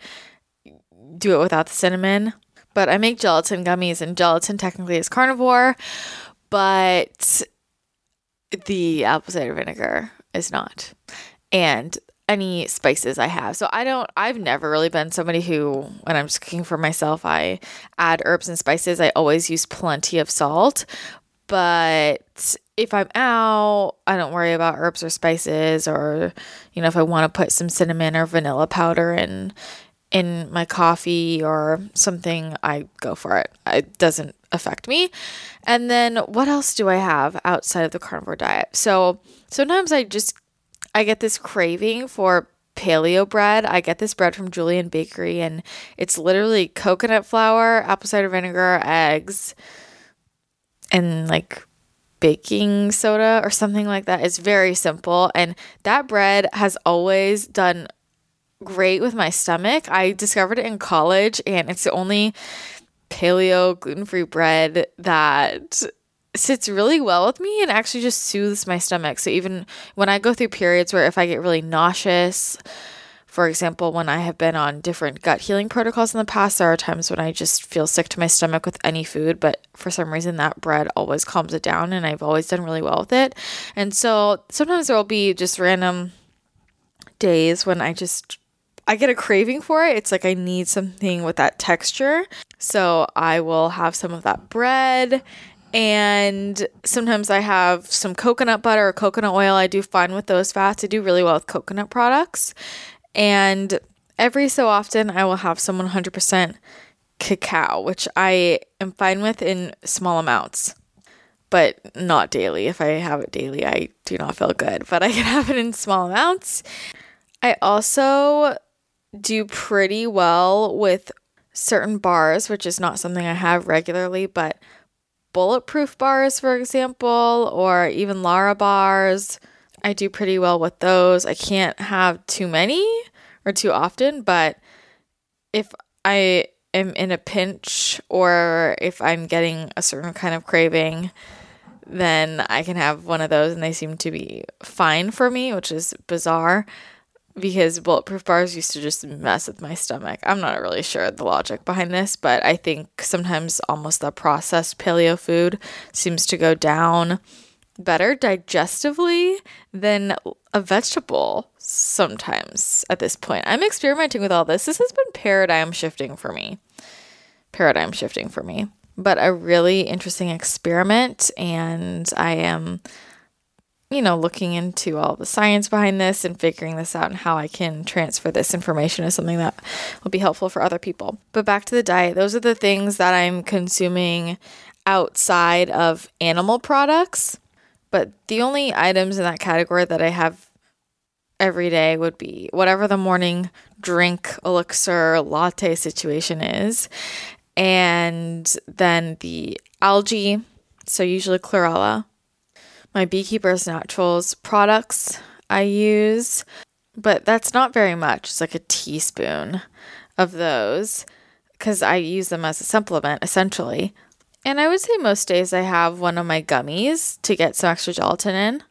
do it without the cinnamon. But I make gelatin gummies, and gelatin technically is carnivore, but the apple cider vinegar is not. And any spices I have. So I don't I've never really been somebody who when I'm cooking for myself I add herbs and spices. I always use plenty of salt, but if I'm out, I don't worry about herbs or spices or you know if I want to put some cinnamon or vanilla powder in in my coffee or something, I go for it. It doesn't affect me. And then what else do I have outside of the carnivore diet? So sometimes I just I get this craving for paleo bread. I get this bread from Julian Bakery and it's literally coconut flour, apple cider vinegar, eggs, and like baking soda or something like that. It's very simple. And that bread has always done great with my stomach. I discovered it in college and it's the only paleo gluten free bread that sits really well with me and actually just soothes my stomach. So even when I go through periods where if I get really nauseous, for example, when I have been on different gut healing protocols in the past, there are times when I just feel sick to my stomach with any food, but for some reason that bread always calms it down and I've always done really well with it. And so sometimes there will be just random days when I just I get a craving for it. It's like I need something with that texture. So I will have some of that bread and sometimes I have some coconut butter or coconut oil. I do fine with those fats. I do really well with coconut products. And every so often, I will have some 100% cacao, which I am fine with in small amounts, but not daily. If I have it daily, I do not feel good, but I can [laughs] have it in small amounts. I also do pretty well with certain bars, which is not something I have regularly, but bulletproof bars, for example, or even Lara bars I do pretty well with those. I can't have too many or too often, but if I am in a pinch or if I'm getting a certain kind of craving, then I can have one of those and they seem to be fine for me, which is bizarre because bulletproof bars used to just mess with my stomach. I'm not really sure the logic behind this, but I think sometimes almost the processed paleo food seems to go down better digestively than a vegetable sometimes at this point. I'm experimenting with all this. This has been paradigm shifting for me. Paradigm shifting for me. But a really interesting experiment, and I am, you know, looking into all the science behind this and figuring this out and how I can transfer this information is something that will be helpful for other people. But back to the diet, those are the things that I'm consuming outside of animal products but the only items in that category that I have every day would be whatever the morning drink, elixir, latte situation is. And then the algae, so usually chlorella. My Beekeeper's Naturals products I use, but that's not very much. It's like a teaspoon of those because I use them as a supplement essentially. And I would say most days I have one of my gummies to get some extra gelatin in.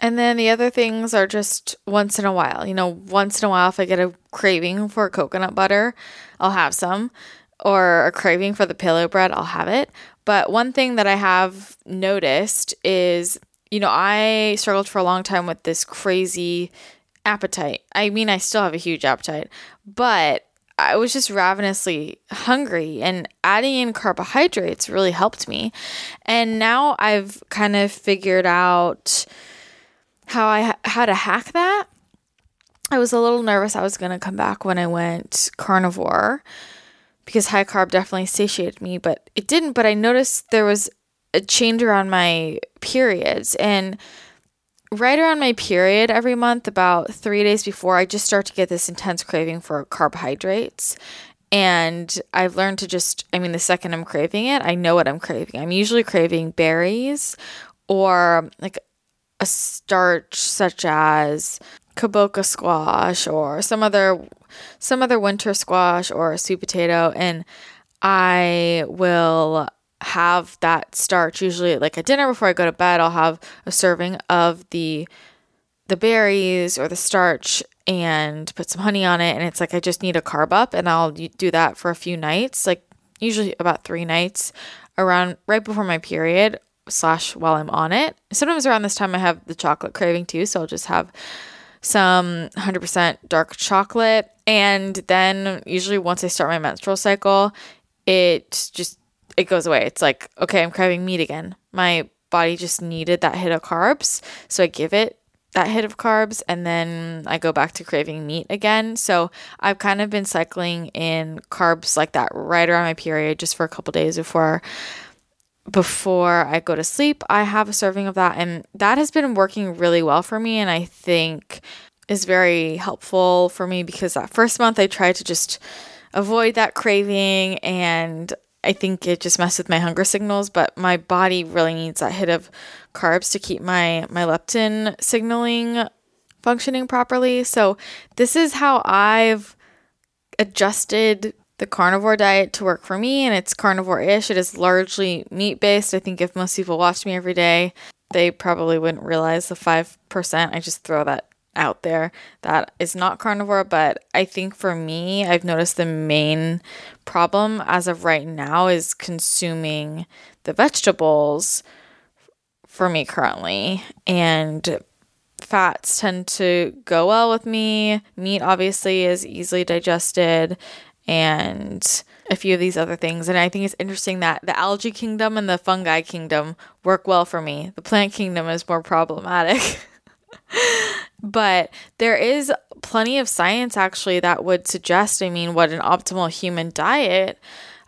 And then the other things are just once in a while. You know, once in a while, if I get a craving for coconut butter, I'll have some, or a craving for the paleo bread, I'll have it. But one thing that I have noticed is, you know, I struggled for a long time with this crazy appetite. I mean, I still have a huge appetite, but I was just ravenously hungry, and adding in carbohydrates really helped me. And now I've kind of figured out how I how to hack that. I was a little nervous I was going to come back when I went carnivore because high carb definitely satiated me, but it didn't. But I noticed there was a change around my periods and right around my period every month, about three days before, I just start to get this intense craving for carbohydrates. And I've learned to just, I mean, the second I'm craving it, I know what I'm craving. I'm usually craving berries or like a starch such as kabocha squash or some other some other winter squash or a sweet potato and I will have that starch usually like at dinner before I go to bed I'll have a serving of the the berries or the starch and put some honey on it and it's like I just need a carb up and I'll do that for a few nights like usually about 3 nights around right before my period slash while I'm on it. Sometimes around this time I have the chocolate craving too, so I'll just have some 100% dark chocolate and then usually once I start my menstrual cycle, it just it goes away. It's like, okay, I'm craving meat again. My body just needed that hit of carbs, so I give it that hit of carbs and then I go back to craving meat again. So I've kind of been cycling in carbs like that right around my period just for a couple days before before I go to sleep, I have a serving of that. And that has been working really well for me. And I think is very helpful for me because that first month I tried to just avoid that craving. And I think it just messed with my hunger signals. But my body really needs that hit of carbs to keep my, my leptin signaling functioning properly. So this is how I've adjusted the carnivore diet to work for me, and it's carnivore ish. It is largely meat based. I think if most people watched me every day, they probably wouldn't realize the 5%. I just throw that out there. That is not carnivore, but I think for me, I've noticed the main problem as of right now is consuming the vegetables for me currently. And fats tend to go well with me. Meat obviously is easily digested and a few of these other things. And I think it's interesting that the algae kingdom and the fungi kingdom work well for me. The plant kingdom is more problematic. [laughs] but there is plenty of science actually that would suggest, I mean, what an optimal human diet,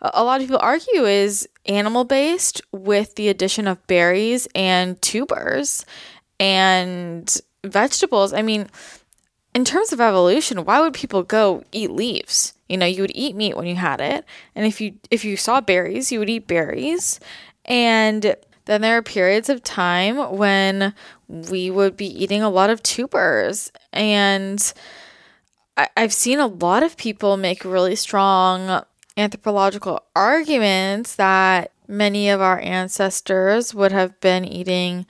a lot of people argue, is animal based with the addition of berries and tubers and vegetables. I mean, in terms of evolution, why would people go eat leaves? You know, you would eat meat when you had it, and if you if you saw berries, you would eat berries. And then there are periods of time when we would be eating a lot of tubers. And I, I've seen a lot of people make really strong anthropological arguments that many of our ancestors would have been eating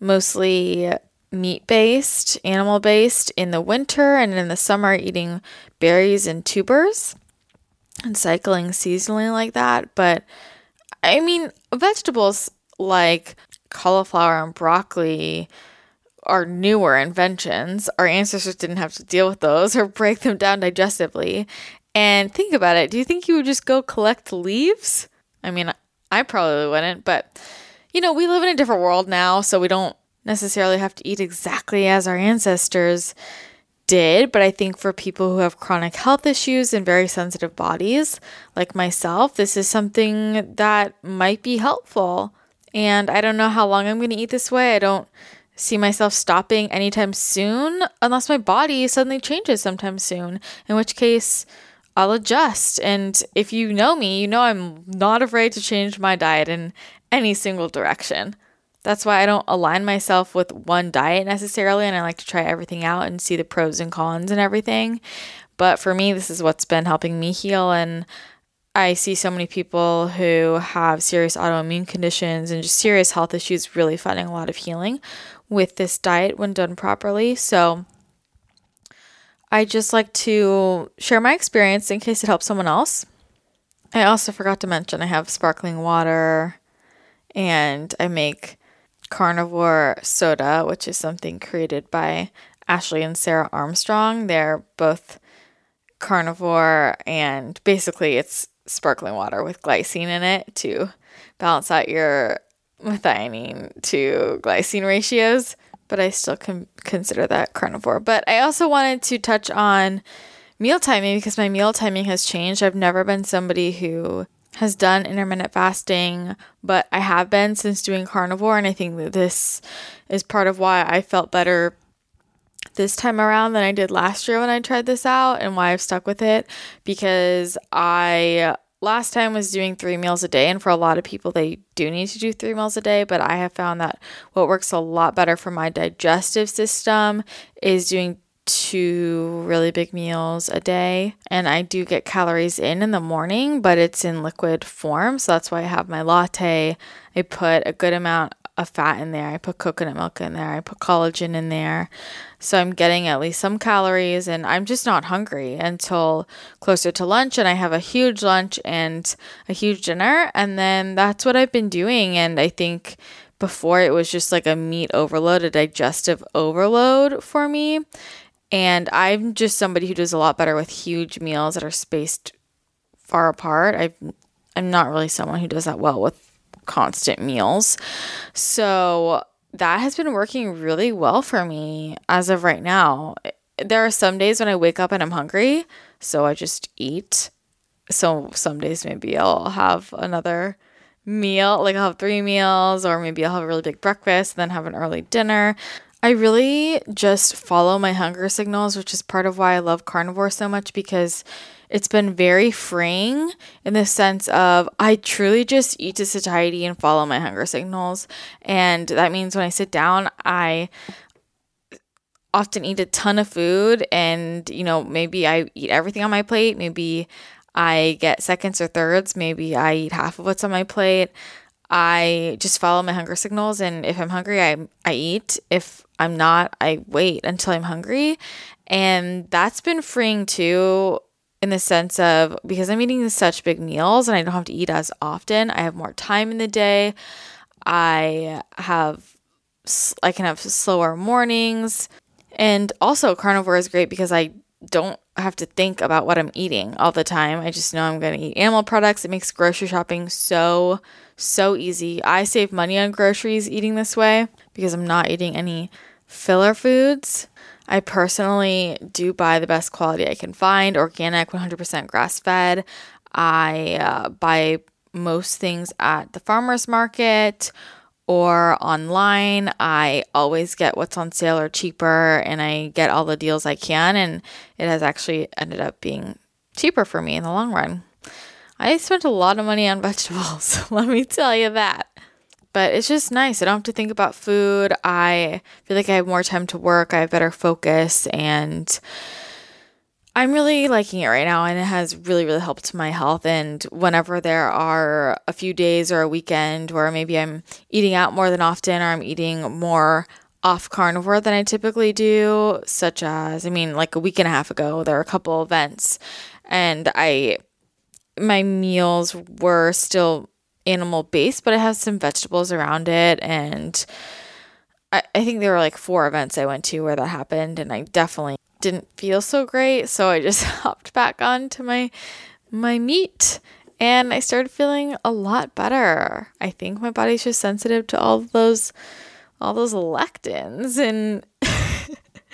mostly meat based, animal based in the winter, and in the summer, eating berries and tubers and cycling seasonally like that. But I mean, vegetables like cauliflower and broccoli are newer inventions. Our ancestors didn't have to deal with those or break them down digestively. And think about it. Do you think you would just go collect leaves? I mean, I probably wouldn't, but you know, we live in a different world now, so we don't necessarily have to eat exactly as our ancestors did, but I think for people who have chronic health issues and very sensitive bodies, like myself, this is something that might be helpful. And I don't know how long I'm going to eat this way. I don't see myself stopping anytime soon unless my body suddenly changes sometime soon, in which case I'll adjust. And if you know me, you know I'm not afraid to change my diet in any single direction. That's why I don't align myself with one diet necessarily, and I like to try everything out and see the pros and cons and everything. But for me, this is what's been helping me heal. And I see so many people who have serious autoimmune conditions and just serious health issues really finding a lot of healing with this diet when done properly. So I just like to share my experience in case it helps someone else. I also forgot to mention I have sparkling water and I make carnivore soda, which is something created by Ashley and Sarah Armstrong. They're both carnivore and basically it's sparkling water with glycine in it to balance out your methionine to glycine ratios, but I still can consider that carnivore. But I also wanted to touch on meal timing because my meal timing has changed. I've never been somebody who has done intermittent fasting, but I have been since doing carnivore, and I think that this is part of why I felt better this time around than I did last year when I tried this out and why I've stuck with it because I last time was doing three meals a day and for a lot of people they do need to do three meals a day but i have found that what works a lot better for my digestive system is doing two really big meals a day and i do get calories in in the morning but it's in liquid form so that's why i have my latte i put a good amount of fat in there. I put coconut milk in there. I put collagen in there. So I'm getting at least some calories and I'm just not hungry until closer to lunch. And I have a huge lunch and a huge dinner. And then that's what I've been doing. And I think before it was just like a meat overload, a digestive overload for me. And I'm just somebody who does a lot better with huge meals that are spaced far apart. I I'm not really someone who does that well with constant meals. So that has been working really well for me as of right now. There are some days when I wake up and I'm hungry, so I just eat. So some days maybe I'll have another meal, like I'll have three meals, or maybe I'll have a really big breakfast, and then have an early dinner. I really just follow my hunger signals, which is part of why I love carnivore so much because it's been very freeing in the sense of I truly just eat to satiety and follow my hunger signals. And that means when I sit down, I often eat a ton of food and you know maybe i eat everything on my plate. Maybe i get seconds or thirds. Maybe i eat half of what's on my plate. I just follow my hunger signals. And if i'm hungry i i eat. If i'm not i wait until i'm hungry. And that's been freeing too in the sense of because I'm eating such big meals and I don't have to eat as often, I have more time in the day. I have I can have slower mornings. And also carnivore is great because I don't have to think about what I'm eating all the time. I just know I'm going to eat animal products. It makes grocery shopping so so easy. I save money on groceries eating this way because I'm not eating any filler foods. I personally do buy the best quality I can find organic, 100% grass fed. I uh, buy most things at the farmer's market or online. I always get what's on sale or cheaper and I get all the deals I can. And it has actually ended up being cheaper for me in the long run. I spent a lot of money on [laughs] vegetables, [laughs] let me tell you that but it's just nice. I don't have to think about food. I feel like I have more time to work. I have better focus and I'm really liking it right now and it has really really helped my health and whenever there are a few days or a weekend where maybe I'm eating out more than often or I'm eating more off carnivore than I typically do, such as I mean like a week and a half ago there were a couple events and I my meals were still animal based, but it has some vegetables around it. And I, I think there were like four events I went to where that happened, and I definitely didn't feel so great. So I just [laughs] hopped back onto my my meat and I started feeling a lot better. I think my body's just sensitive to all those all those lectins and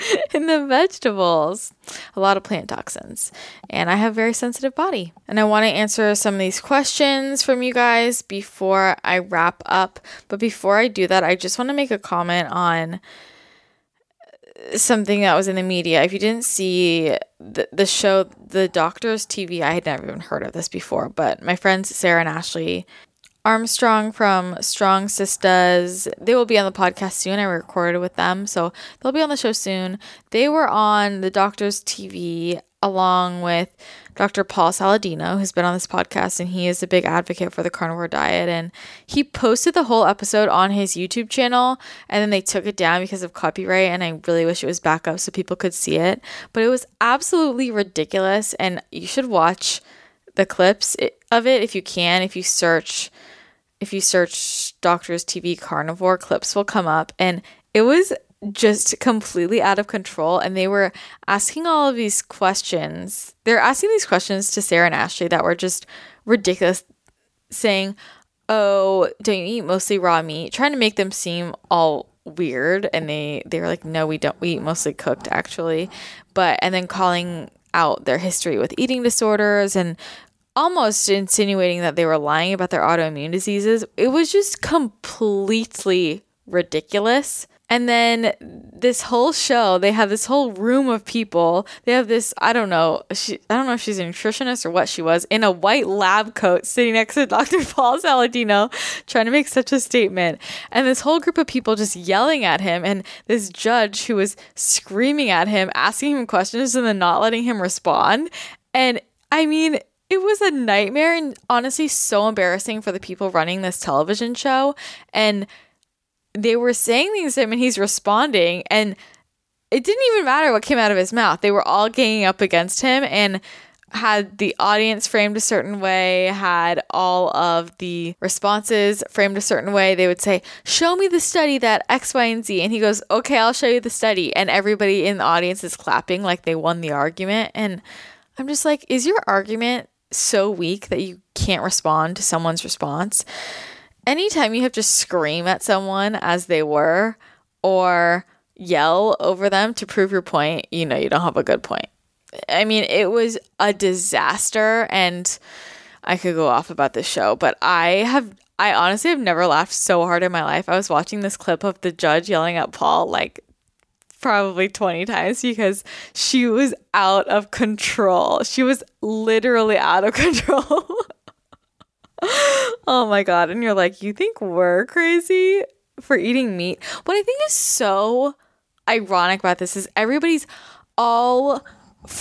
[laughs] in the vegetables. A lot of plant toxins. And I have a very sensitive body. And I want to answer some of these questions from you guys before I wrap up. But before I do that, I just want to make a comment on uh, something that was in the media. If you didn't see the, the show, The Doctors TV, I had never even heard of this before, but my friends Sarah and Ashley Armstrong from Strong Sisters. They will be on the podcast soon. I recorded with them, so they'll be on the show soon. They were on the Doctor's TV along with Dr. Paul Saladino, who's been on this podcast, and he is a big advocate for the carnivore diet. And he posted the whole episode on his YouTube channel, and then they took it down because of copyright. And I really wish it was back up so people could see it. But it was absolutely ridiculous, and you should watch the clips of it if you can. If you search if you search Doctors TV carnivore, clips will come up. And it was just completely out of control. And they were asking all of these questions. They're asking these questions to Sarah and Ashley that were just ridiculous, saying, Oh, don't you eat mostly raw meat? Trying to make them seem all weird. And they, they were like, No, we don't. We eat mostly cooked, actually. But, and then calling out their history with eating disorders and almost insinuating that they were lying about their autoimmune diseases. It was just completely ridiculous. And then this whole show, they have this whole room of people. They have this, I don't know, she, I don't know if she's a nutritionist or what she was, in a white lab coat sitting next to [laughs] Dr. Paul Saladino, trying to make such a statement. And this whole group of people just yelling at him, and this judge who was screaming at him, asking him questions, and then not letting him respond. And I mean, it was a nightmare and honestly so embarrassing for the people running this television show. And they were saying things to him and he's responding. And it didn't even matter what came out of his mouth. They were all ganging up against him and had the audience framed a certain way, had all of the responses framed a certain way. They would say, Show me the study that X, Y, and Z. And he goes, Okay, I'll show you the study. And everybody in the audience is clapping like they won the argument. And I'm just like, Is your argument so weak that you can't respond to someone's response. Anytime you have to scream at someone as they were or yell over them to prove your point, you know you don't have a good point. I mean, it was a disaster and I could go off about this show, but I have I honestly have never laughed so hard in my life. I was watching this clip of the judge yelling at Paul like probably 20 times because she was out of control. She was literally out of [laughs] control. oh my God. And you're like, you think we're crazy for eating meat? What I think is so ironic about this is everybody's all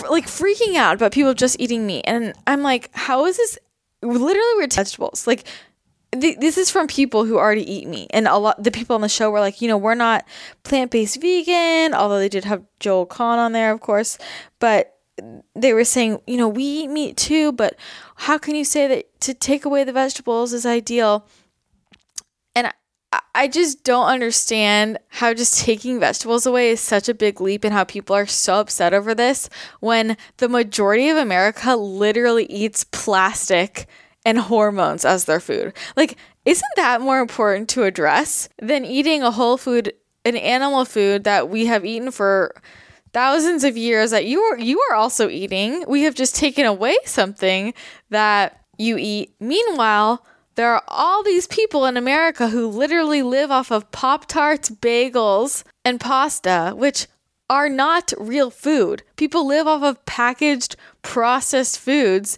like freaking out about people just eating meat. And I'm like, how is this? Literally, we're vegetables. Like, th- this is from people who already eat meat, and a lot the people on the show were like, you know, we're not plant based vegan, although they did have Joel Kahn on there, of course, but they were saying, you know, we eat meat too, but how can you say that to take away the vegetables is ideal? And I, I just don't understand how just taking vegetables away is such a big leap and how people are so upset over this when the majority of America literally eats plastic and hormones as their food. Like, isn't that more important to address than eating a whole food, an animal food that we have eaten for thousands of years that you are you are also eating? We have just taken away something that you eat. Meanwhile, there are all these people in America who literally live off of Pop Tarts, bagels, and pasta, which are not real food. People live off of packaged, processed foods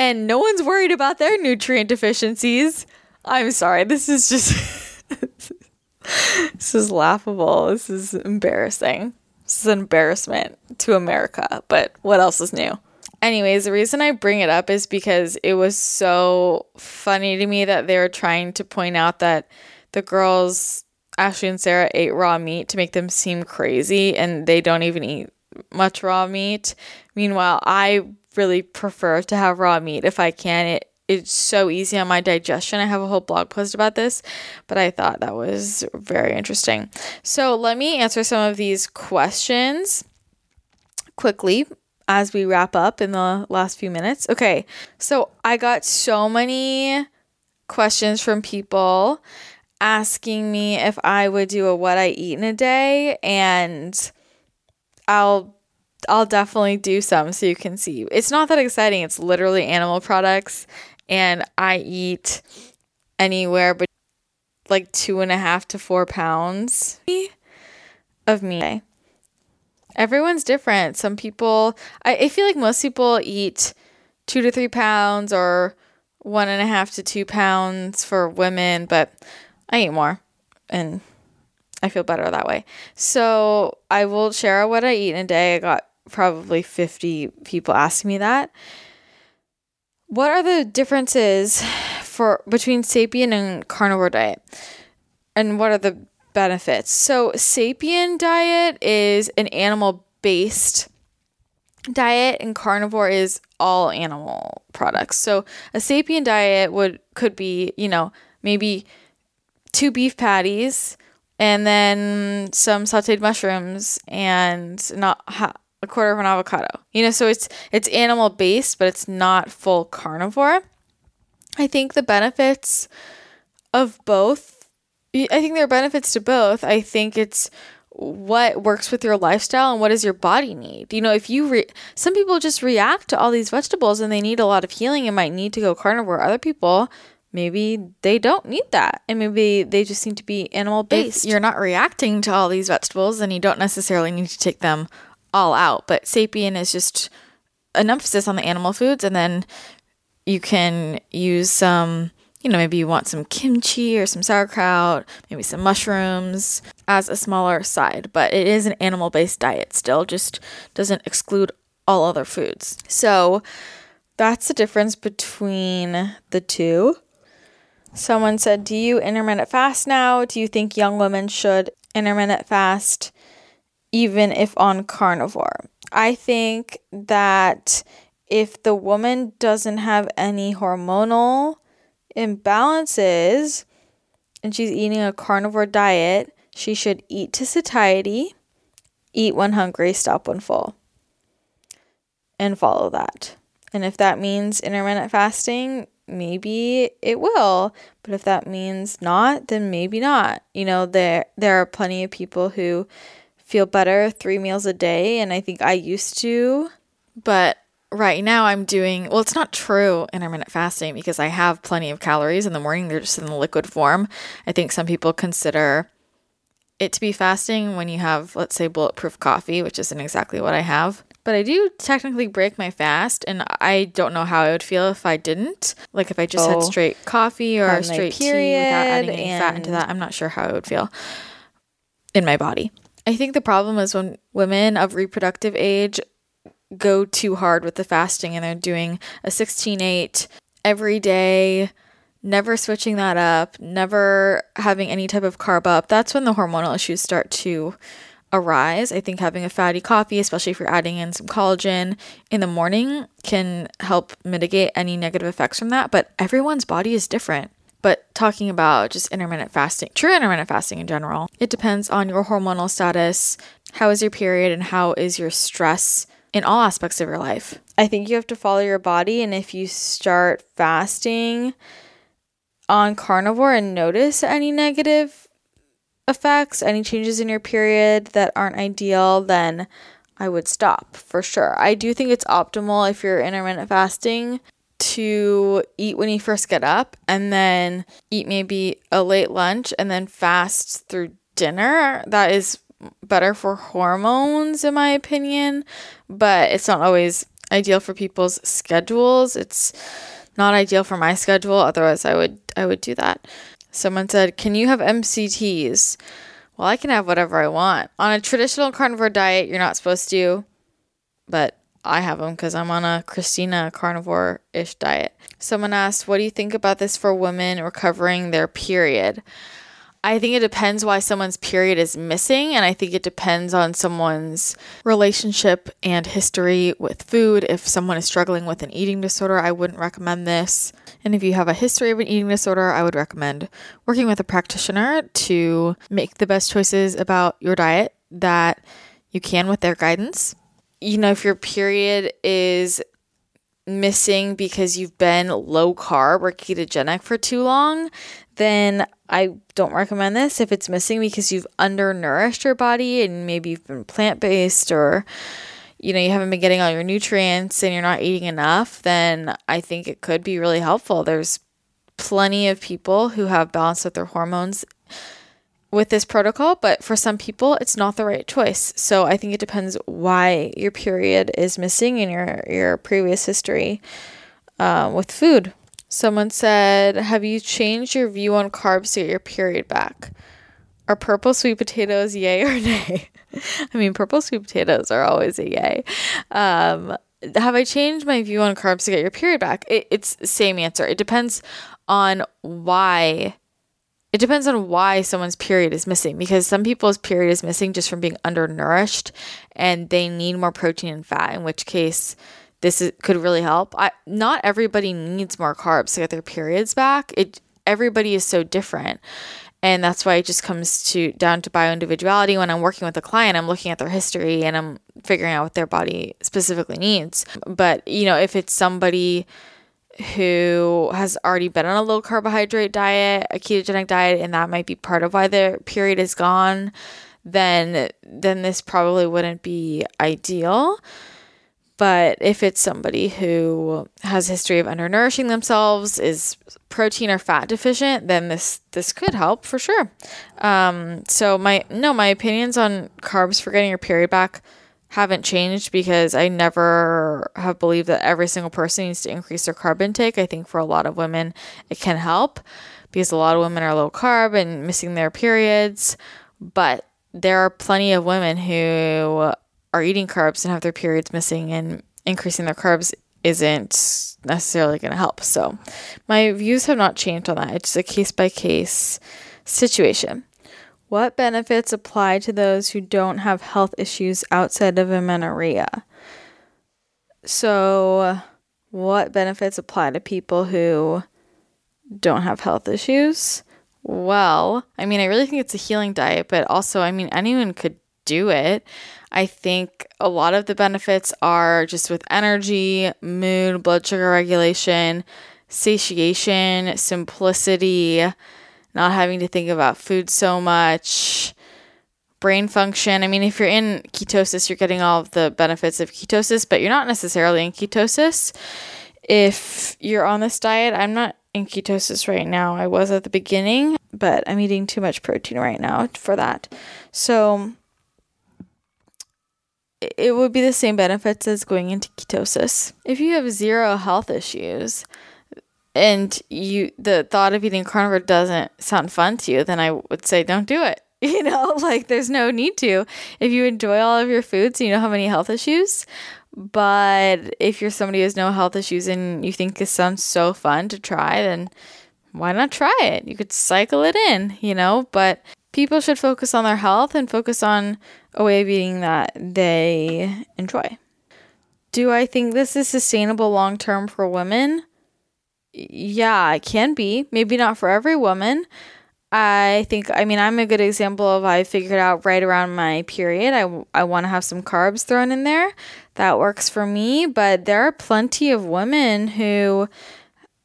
and no one's worried about their nutrient deficiencies. I'm sorry, this is just [laughs] this is laughable. This is embarrassing. This is an embarrassment to America, but what else is new? Anyways, the reason I bring it up is because it was so funny to me that they were trying to point out that the girls, Ashley and Sarah, ate raw meat to make them seem crazy, and they don't even eat much raw meat. Meanwhile, I really prefer to have raw meat if I can. It it's so easy on my digestion. I have a whole blog post about this, but I thought that was very interesting. So, let me answer some of these questions quickly as we wrap up in the last few minutes. Okay. So, I got so many questions from people asking me if I would do a what I eat in a day and I'll I'll definitely do some so you can see. It's not that exciting. It's literally animal products, and I eat anywhere but like two and a half to four pounds of meat. Everyone's different. Some people, I, I feel like most people eat two to three pounds or one and a half to two pounds for women, but I eat more and I feel better that way. So I will share what I eat in a day. I got probably 50 people asking me that. What are the differences for between sapien and carnivore diet? And what are the benefits? So sapien diet is an animal based diet and carnivore is all animal products. So a sapien diet would could be, you know, maybe two beef patties and then some sauteed mushrooms and not a quarter of an avocado. You know, so it's it's animal based, but it's not full carnivore. I think the benefits of both I think there are benefits to both. I think it's what works with your lifestyle and what does your body need. You know, if you re- some people just react to all these vegetables and they need a lot of healing and might need to go carnivore. Other people maybe they don't need that and maybe they just need to be animal based. You're not reacting to all these vegetables and you don't necessarily need to take them all out, but sapien is just an emphasis on the animal foods and then you can use some you know, maybe you want some kimchi or some sauerkraut, maybe some mushrooms as a smaller side, but it is an animal based diet still, just doesn't exclude all other foods. So that's the difference between the two. Someone said, Do you intermittent fast now? Do you think young women should intermittent fast even if on carnivore? I think that if the woman doesn't have any hormonal imbalances and she's eating a carnivore diet, she should eat to satiety, eat when hungry, stop when full, and follow that. And if that means intermittent fasting, maybe it will but if that means not then maybe not you know there there are plenty of people who feel better three meals a day and i think i used to but right now i'm doing well it's not true intermittent fasting because i have plenty of calories in the morning they're just in the liquid form i think some people consider it to be fasting when you have let's say bulletproof coffee which isn't exactly what i have but I do technically break my fast, and I don't know how I would feel if I didn't. Like if I just oh, had straight coffee or straight tea without adding any fat into that, I'm not sure how I would feel in my body. I think the problem is when women of reproductive age go too hard with the fasting and they're doing a 16 8 every day, never switching that up, never having any type of carb up. That's when the hormonal issues start to arise. I think having a fatty coffee, especially if you're adding in some collagen in the morning, can help mitigate any negative effects from that. But everyone's body is different. But talking about just intermittent fasting, true intermittent fasting in general, it depends on your hormonal status, how is your period, and how is your stress in all aspects of your life. I think you have to follow your body. And if you start fasting on carnivore and notice any negative effects, any changes in your period that aren't ideal, then I would stop for sure. I do think it's optimal if you're intermittent fasting to eat when you first get up and then eat maybe a late lunch and then fast through dinner. That is better for hormones, in my opinion, but it's not always ideal for people's schedules. It's not ideal for my schedule. Otherwise, I would I would do that. Someone said, Can you have MCTs? Well, I can have whatever I want. On a traditional carnivore diet, you're not supposed to, but I have them because I'm on a Christina carnivore ish diet. Someone asked, What do you think about this for women recovering their period? I think it depends why someone's period is missing, and I think it depends on someone's relationship and history with food. If someone is struggling with an eating disorder, I wouldn't recommend this. And if you have a history of an eating disorder, I would recommend working with a practitioner to make the best choices about your diet that you can with their guidance. You know, if your period is missing because you've been low carb or ketogenic for too long, then I don't recommend this. If it's missing because you've undernourished your body and maybe you've been plant based or you know, you haven't been getting all your nutrients and you're not eating enough, then I think it could be really helpful. There's plenty of people who have balanced with their hormones with this protocol, but for some people, it's not the right choice. So I think it depends why your period is missing in your your previous history uh, with food. Someone said, "Have you changed your view on carbs to get your period back? Are purple sweet potatoes yay or [laughs] nay?" I mean, purple sweet potatoes are always a yay. Um, have I changed my view on carbs to get your period back? It, it's same answer. It depends on why it depends on why someone's period is missing because some people's period is missing just from being undernourished and they need more protein and fat in which case this is, could really help. I, not everybody needs more carbs to get their periods back. It everybody is so different. And that's why it just comes to down to bio individuality when i'm working with a client i'm looking at their history and i'm figuring out what their body specifically needs. But you know if it's somebody who has already been on a low carbohydrate diet, a ketogenic diet, and that might be part of why their period is gone, then then this probably wouldn't be ideal. But if it's somebody who has a history of undernourishing themselves, is protein or fat deficient, then this this could help for sure. Um, so my no, my opinions on carbs for getting your period back haven't changed because I never have believed that every single person needs to increase their carb intake. I think for a lot of women, it can help because a lot of women are low carb and missing their periods. But there are plenty of women who are eating carbs and have their periods missing, and increasing their carbs isn't necessarily going to help. So, my views have not changed on that. It's a case by case situation. What benefits apply to those who don't have health issues outside of amenorrhea? So, what benefits apply to people who don't have health issues? Well, I mean, I really think it's a healing diet, but also, I mean, anyone could do it. I think a lot of the benefits are just with energy, mood, blood sugar regulation, satiation, simplicity not having to think about food so much, brain function. I mean, if you're in ketosis, you're getting all of the benefits of ketosis, but you're not necessarily in ketosis. If you're on this diet, I'm not in ketosis right now. I was at the beginning, but I'm eating too much protein right now for that. So it would be the same benefits as going into ketosis. If you have zero health issues, and you the thought of eating carnivore doesn't sound fun to you, then I would say don't do it. [laughs] You know, [laughs] like there's no need to. If you enjoy all of your foods, you don't have any health issues. But if you're somebody who has no health issues and you think this sounds so fun to try, then why not try it? You could cycle it in, you know, but people should focus on their health and focus on a way of eating that they enjoy. Do I think this is sustainable long term for women? Yeah, it can be. Maybe not for every woman. I think, I mean, I'm a good example of I figured out right around my period. I, I want to have some carbs thrown in there. That works for me. But there are plenty of women who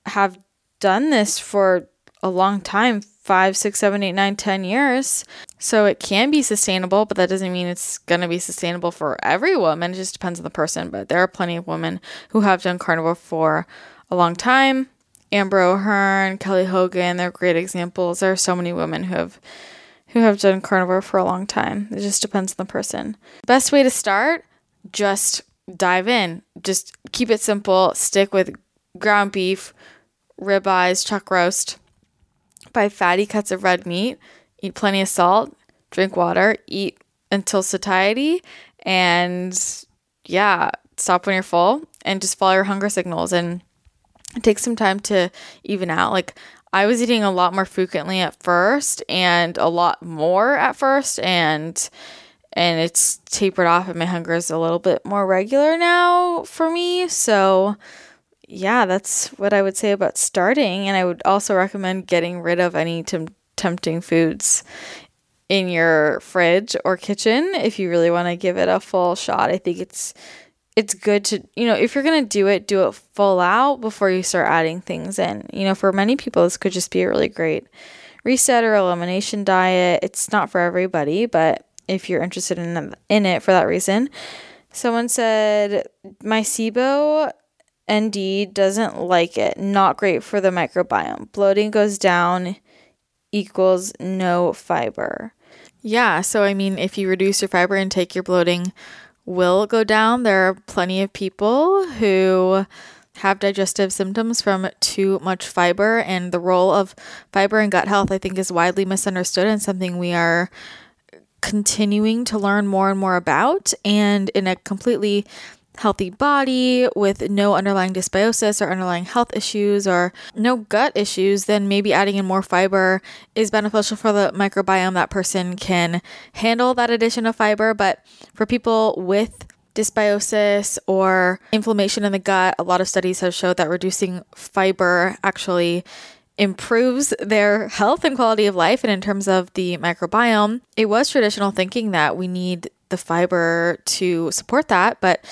have done this for a long time five, six, seven, eight, nine, ten years. So it can be sustainable, but that doesn't mean it's going to be sustainable for every woman. It just depends on the person. But there are plenty of women who have done carnivore for a long time Amber O'Hearn, Kelly Hogan, they're great examples. There are so many women who have who have done carnivore for a long time. It just depends on the person. Best way to start, just dive in. Just keep it simple. Stick with ground beef, ribeyes, chuck roast. Buy fatty cuts of red meat. Eat plenty of salt. Drink water. Eat until satiety. And yeah, stop when you're full and just follow your hunger signals and it takes some time to even out. Like I was eating a lot more frequently at first and a lot more at first and and it's tapered off and my hunger is a little bit more regular now for me. So yeah, that's what I would say about starting and I would also recommend getting rid of any tem- tempting foods in your fridge or kitchen if you really want to give it a full shot. I think it's it's good to, you know, if you're going to do it, do it full out before you start adding things in. You know, for many people, this could just be a really great reset or elimination diet. It's not for everybody, but if you're interested in, in it for that reason, someone said, my SIBO ND doesn't like it. Not great for the microbiome. Bloating goes down equals no fiber. Yeah, so I mean, if you reduce your fiber intake, your bloating will go down. There are plenty of people who have digestive symptoms from too much fiber, and the role of fiber in gut health, I think, is widely misunderstood and something we are continuing to learn more and more about. And in a completely healthy body with no underlying dysbiosis or underlying health issues or no gut issues, then maybe adding in more fiber is beneficial for the microbiome. That person can handle that addition of fiber. But for people with dysbiosis or inflammation in the gut, a lot of studies have showed that reducing fiber actually improves their health and quality of life. And in terms of the microbiome, it was traditional thinking that we need the fiber to support that, but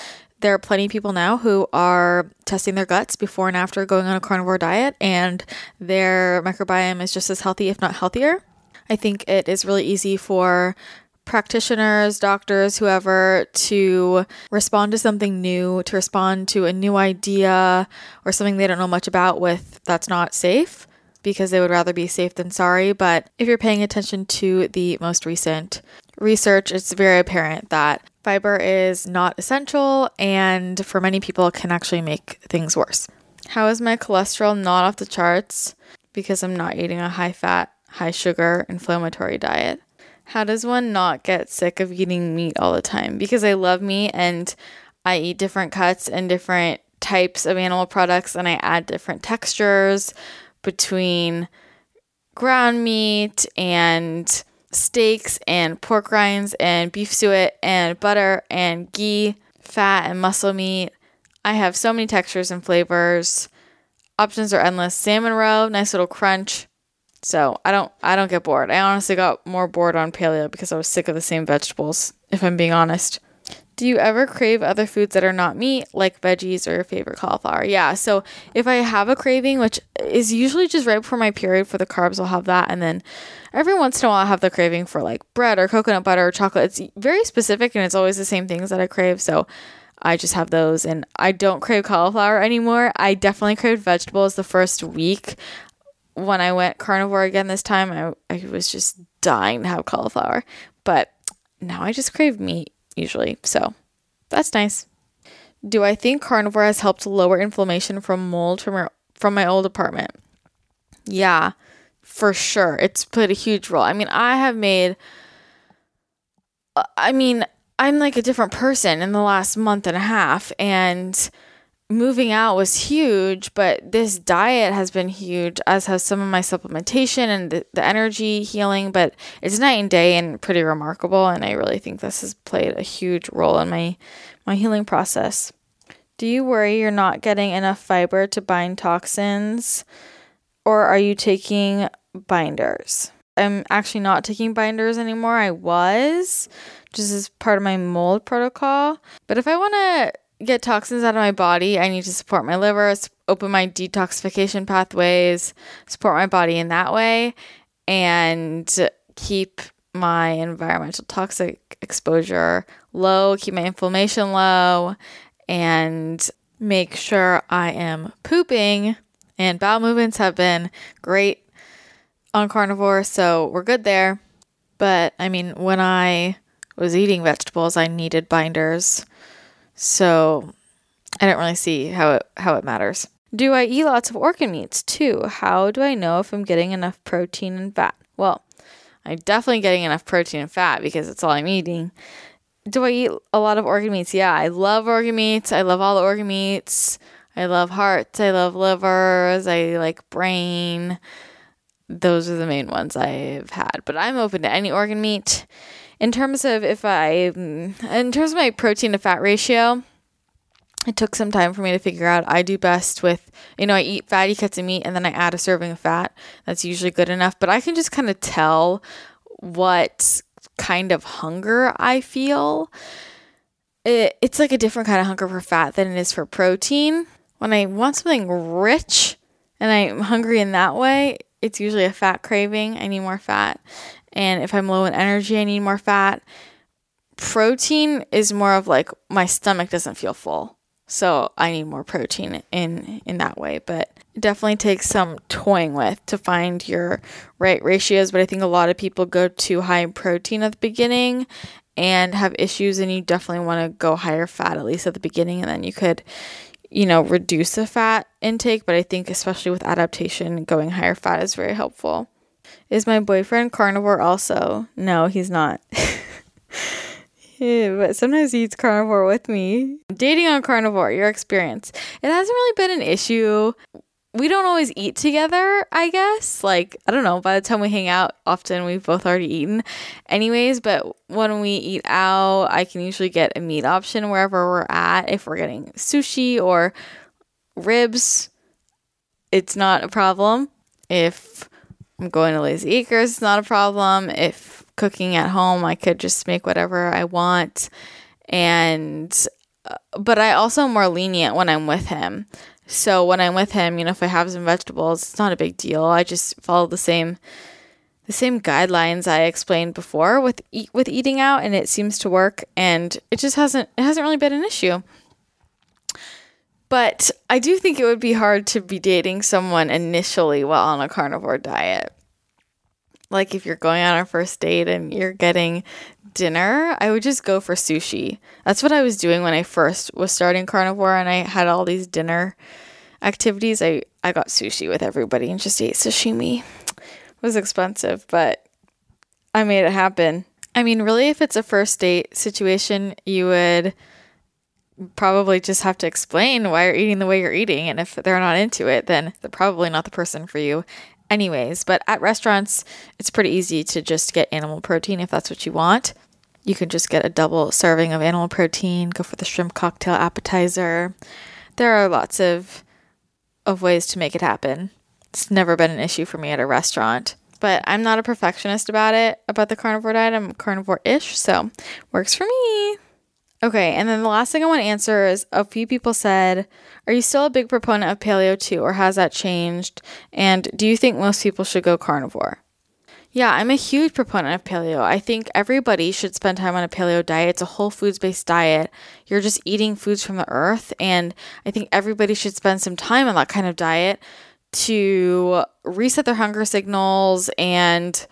there are plenty of people now who are testing their guts before and after going on a carnivore diet, and their microbiome is just as healthy, if not healthier. I think it is really easy for practitioners, doctors, whoever to respond to something new, to respond to a new idea or something they don't know much about with that's not safe because they would rather be safe than sorry. But if you're paying attention to the most recent research, it's very apparent that Fiber is not essential and for many people can actually make things worse. How is my cholesterol not off the charts? Because I'm not eating a high fat, high sugar, inflammatory diet. How does one not get sick of eating meat all the time? Because I love meat and I eat different cuts and different types of animal products and I add different textures between ground meat and steaks and pork rinds and beef suet and butter and ghee, fat and muscle meat. I have so many textures and flavors. Options are endless. Salmon roe, nice little crunch. So I don't I don't get bored. I honestly got more bored on paleo because I was sick of the same vegetables, if I'm being honest. Do you ever crave other foods that are not meat, like veggies or your favorite cauliflower? Yeah. So if I have a craving, which is usually just right before my period for the carbs, I'll have that. And then every once in a while, I have the craving for like bread or coconut butter or chocolate. It's very specific and it's always the same things that I crave. So I just have those. And I don't crave cauliflower anymore. I definitely craved vegetables the first week. When I went carnivore again this time, I, I was just dying to have cauliflower. But now I just crave meat usually. So that's nice. Do I think carnivore has helped lower inflammation from mold from our, from my old apartment? Yeah, for sure. It's played a huge role. I mean, I have made uh, I mean, I'm like a different person in the last month and a half and moving out was huge, but this diet has been huge, as has some of my supplementation and the, the energy healing. But it's night and day and pretty remarkable. And I really think this has played a huge role in my, my healing process. Do you worry you're not getting enough fiber to bind toxins, or are you taking binders? I'm actually not taking binders anymore. I was just as part of my mold protocol. But if I want to get toxins out of my body, I need to support my liver, open my detoxification pathways, support my body in that way, and keep my environmental toxic exposure low, keep my inflammation low, and make sure I am pooping. And bowel movements have been great on carnivore, so we're good there. But I mean, when I was eating vegetables, I needed binders so I don't really see how it how it matters. Do I eat lots of organ meats too? How do I know if I'm getting enough protein and fat? Well, I'm definitely getting enough protein and fat because it's all I'm eating. Do I eat a lot of organ meats? Yeah, I love organ meats. I love all the organ meats. I love hearts. I love livers. I like brain. Those are the main ones I've had. But I'm open to any organ meat in terms of if I, mm, in terms of my protein to fat ratio, it took some time for me to figure out. I do best with, you know, I eat fatty cuts of meat and then I add a serving of fat. That's usually good enough. But I can just kind of tell what kind of hunger I feel. it, it's like a different kind of hunger for fat than it is for protein. When I want something rich and I'm hungry in that way, it's usually a fat craving. I need more fat. And if I'm low in energy, I need more fat. Protein is more of like my stomach doesn't feel full. So I need more protein in in that way, but it definitely takes some toying with to find your right ratios, but I think a lot of people go too high in protein at the beginning and have issues and you definitely want to go higher fat at least at the beginning and then you could you know reduce the fat intake but i think especially with adaptation going higher fat is very helpful is my boyfriend carnivore also no he's not [laughs] yeah, but sometimes he eats carnivore with me dating on carnivore your experience it hasn't really been an issue we don't always eat together, I guess. Like, I don't know, by the time we hang out, often we've both already eaten anyways. But when we eat out, I can usually get a meat option wherever we're at. If we're getting sushi or ribs, it's not a problem. If I'm going to Lazy Acres, it's not a problem. If cooking at home, I could just make whatever I want. And, uh, but I also am more lenient when I'm with him. So when I'm with him, you know, if I have some vegetables, it's not a big deal. I just follow the same the same guidelines I explained before with eat, with eating out and it seems to work and it just hasn't it hasn't really been an issue. But I do think it would be hard to be dating someone initially while on a carnivore diet. Like if you're going on a first date and you're getting dinner, I would just go for sushi. That's what I was doing when I first was starting carnivore and I had all these dinner activities. I, I got sushi with everybody and just ate sashimi. It was expensive, but I made it happen. I mean, really, if it's a first date situation, you would probably just have to explain why you're eating the way you're eating. And if they're not into it, then they're probably not the person for you anyways. But at restaurants, it's pretty easy to just get animal protein if that's what you want. You can just get a double serving of animal protein, go for the shrimp cocktail appetizer. There are lots of of ways to make it happen. It's never been an issue for me at a restaurant. But I'm not a perfectionist about it, about the carnivore diet. I'm carnivore ish, so works for me. Okay, and then the last thing I want to answer is a few people said, Are you still a big proponent of paleo too, or has that changed? And do you think most people should go carnivore? Yeah, I'm a huge proponent of paleo. I think everybody should spend time on a paleo diet. It's a whole foods based diet. You're just eating foods from the earth. And I think everybody should spend some time on that kind of diet to reset their hunger signals and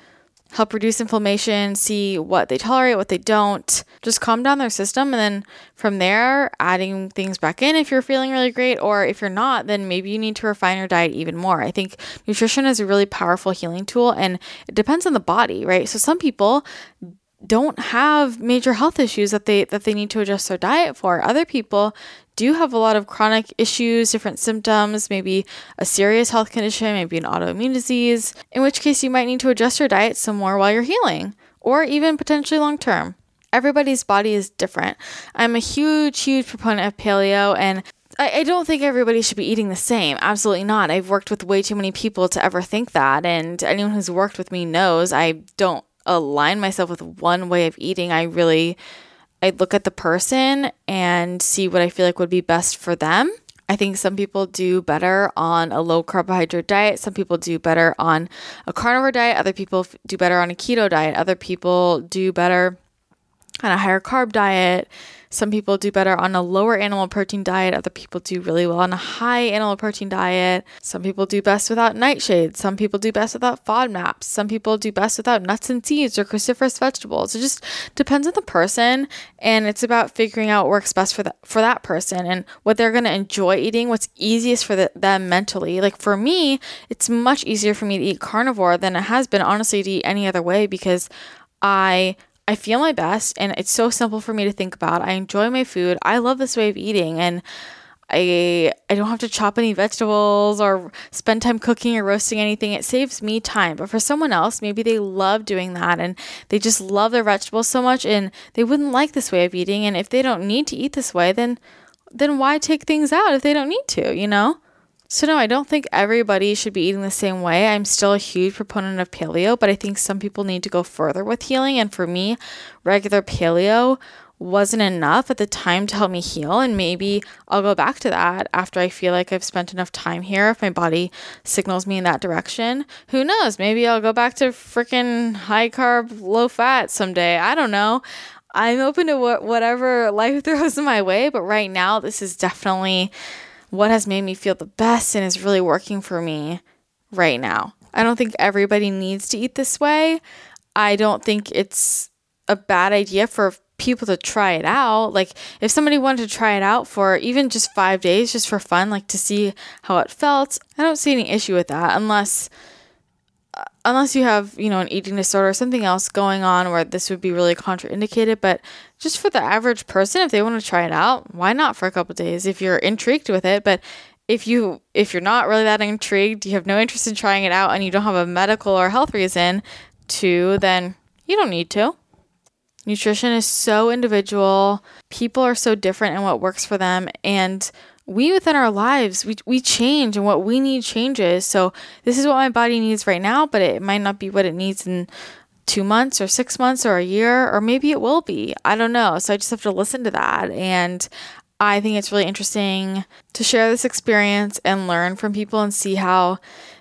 help reduce inflammation, see what they tolerate, what they don't. Just calm down their system. And then from there, adding things back in if you're feeling really great. Or if you're not, then maybe you need to refine your diet even more. I think nutrition is a really powerful healing tool and it depends on the body, right? So some people don't have major health issues that they that they need to adjust their diet for. Other people do have a lot of chronic issues, different symptoms, maybe a serious health condition, maybe an autoimmune disease, in which case you might need to adjust your diet some more while you're healing, or even potentially long term. Everybody's body is different. I'm a huge, huge proponent of paleo and I, I don't think everybody should be eating the same. Absolutely not. I've worked with way too many people to ever think that. And anyone who's worked with me knows I don't align myself with one way of eating. I really I look at the person and see what I feel like would be best for them. I think some people do better on a low carbohydrate diet. Some people do better on a carnivore diet. Other people do better on a keto diet. Other people do better on a higher carb diet. Some people do better on a lower animal protein diet. Other people do really well on a high animal protein diet. Some people do best without nightshades. Some people do best without FODMAPs. Some people do best without nuts and seeds or cruciferous vegetables. It just depends on the person, and it's about figuring out what works best for that for that person and what they're going to enjoy eating. What's easiest for the, them mentally. Like for me, it's much easier for me to eat carnivore than it has been honestly to eat any other way because I I feel my best and it's so simple for me to think about. I enjoy my food. I love this way of eating and I I don't have to chop any vegetables or spend time cooking or roasting anything. It saves me time. But for someone else, maybe they love doing that and they just love their vegetables so much and they wouldn't like this way of eating and if they don't need to eat this way, then then why take things out if they don't need to, you know? So, no, I don't think everybody should be eating the same way. I'm still a huge proponent of paleo, but I think some people need to go further with healing. And for me, regular paleo wasn't enough at the time to help me heal. And maybe I'll go back to that after I feel like I've spent enough time here. If my body signals me in that direction, who knows? Maybe I'll go back to freaking high carb, low fat someday. I don't know. I'm open to wh- whatever life [laughs] throws in my way. But right now, this is definitely what has made me feel the best and is really working for me right now. I don't think everybody needs to eat this way. I don't think it's a bad idea for people to try it out. Like if somebody wanted to try it out for even just 5 days just for fun, like to see how it felt, I don't see any issue with that unless uh, unless you have, you know, an eating disorder or something else going on where this would be really contraindicated, but just for the average person if they want to try it out, why not for a couple days if you're intrigued with it, but if you if you're not really that intrigued, you have no interest in trying it out and you don't have a medical or health reason to, then you don't need to. Nutrition is so individual. People are so different in what works for them. And we within our lives, we, we change and what we need changes. So this is what my body needs right now, but it might not be what it needs in two months or six months or a year, or maybe it will be. I don't know. So I just have to listen to that. And I think it's really interesting to share this experience and learn from people and see how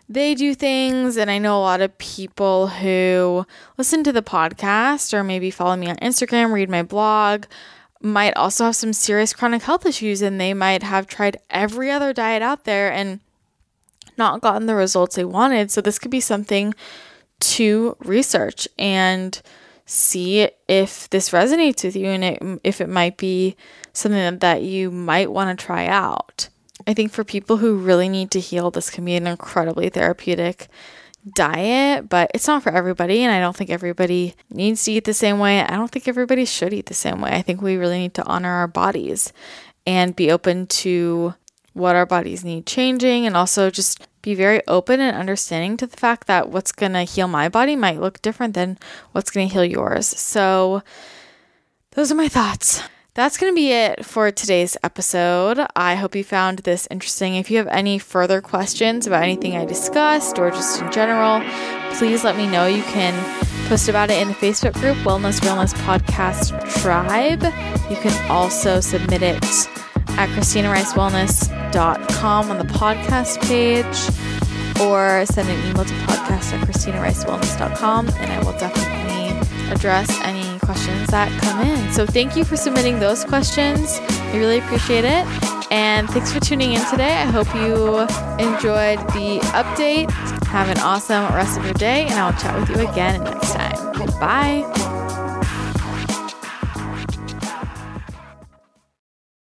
they do things. And I know a lot of people who listen to the podcast or maybe follow me on Instagram, read my blog, might also have some serious chronic health issues and they might have tried every other diet out there and not gotten the results they wanted. So, this could be something to research and see if this resonates with you and it, if it might be something that you might want to try out. I think for people who really need to heal, this can be an incredibly therapeutic diet, but it's not for everybody. And I don't think everybody needs to eat the same way. I don't think everybody should eat the same way. I think we really need to honor our bodies and be open to what our bodies need changing and also just be very open and understanding to the fact that what's going to heal my body might look different than what's going to heal yours. So, those are my thoughts that's going to be it for today's episode. I hope you found this interesting. If you have any further questions about anything I discussed or just in general, please let me know. You can post about it in the Facebook group, Wellness Wellness Podcast Tribe. You can also submit it at ChristinaRiceWellness.com on the podcast page or send an email to podcast at ChristinaRiceWellness.com and I will definitely address any questions that come in. So thank you for submitting those questions. I really appreciate it. And thanks for tuning in today. I hope you enjoyed the update. Have an awesome rest of your day, and I'll chat with you again next time. Bye.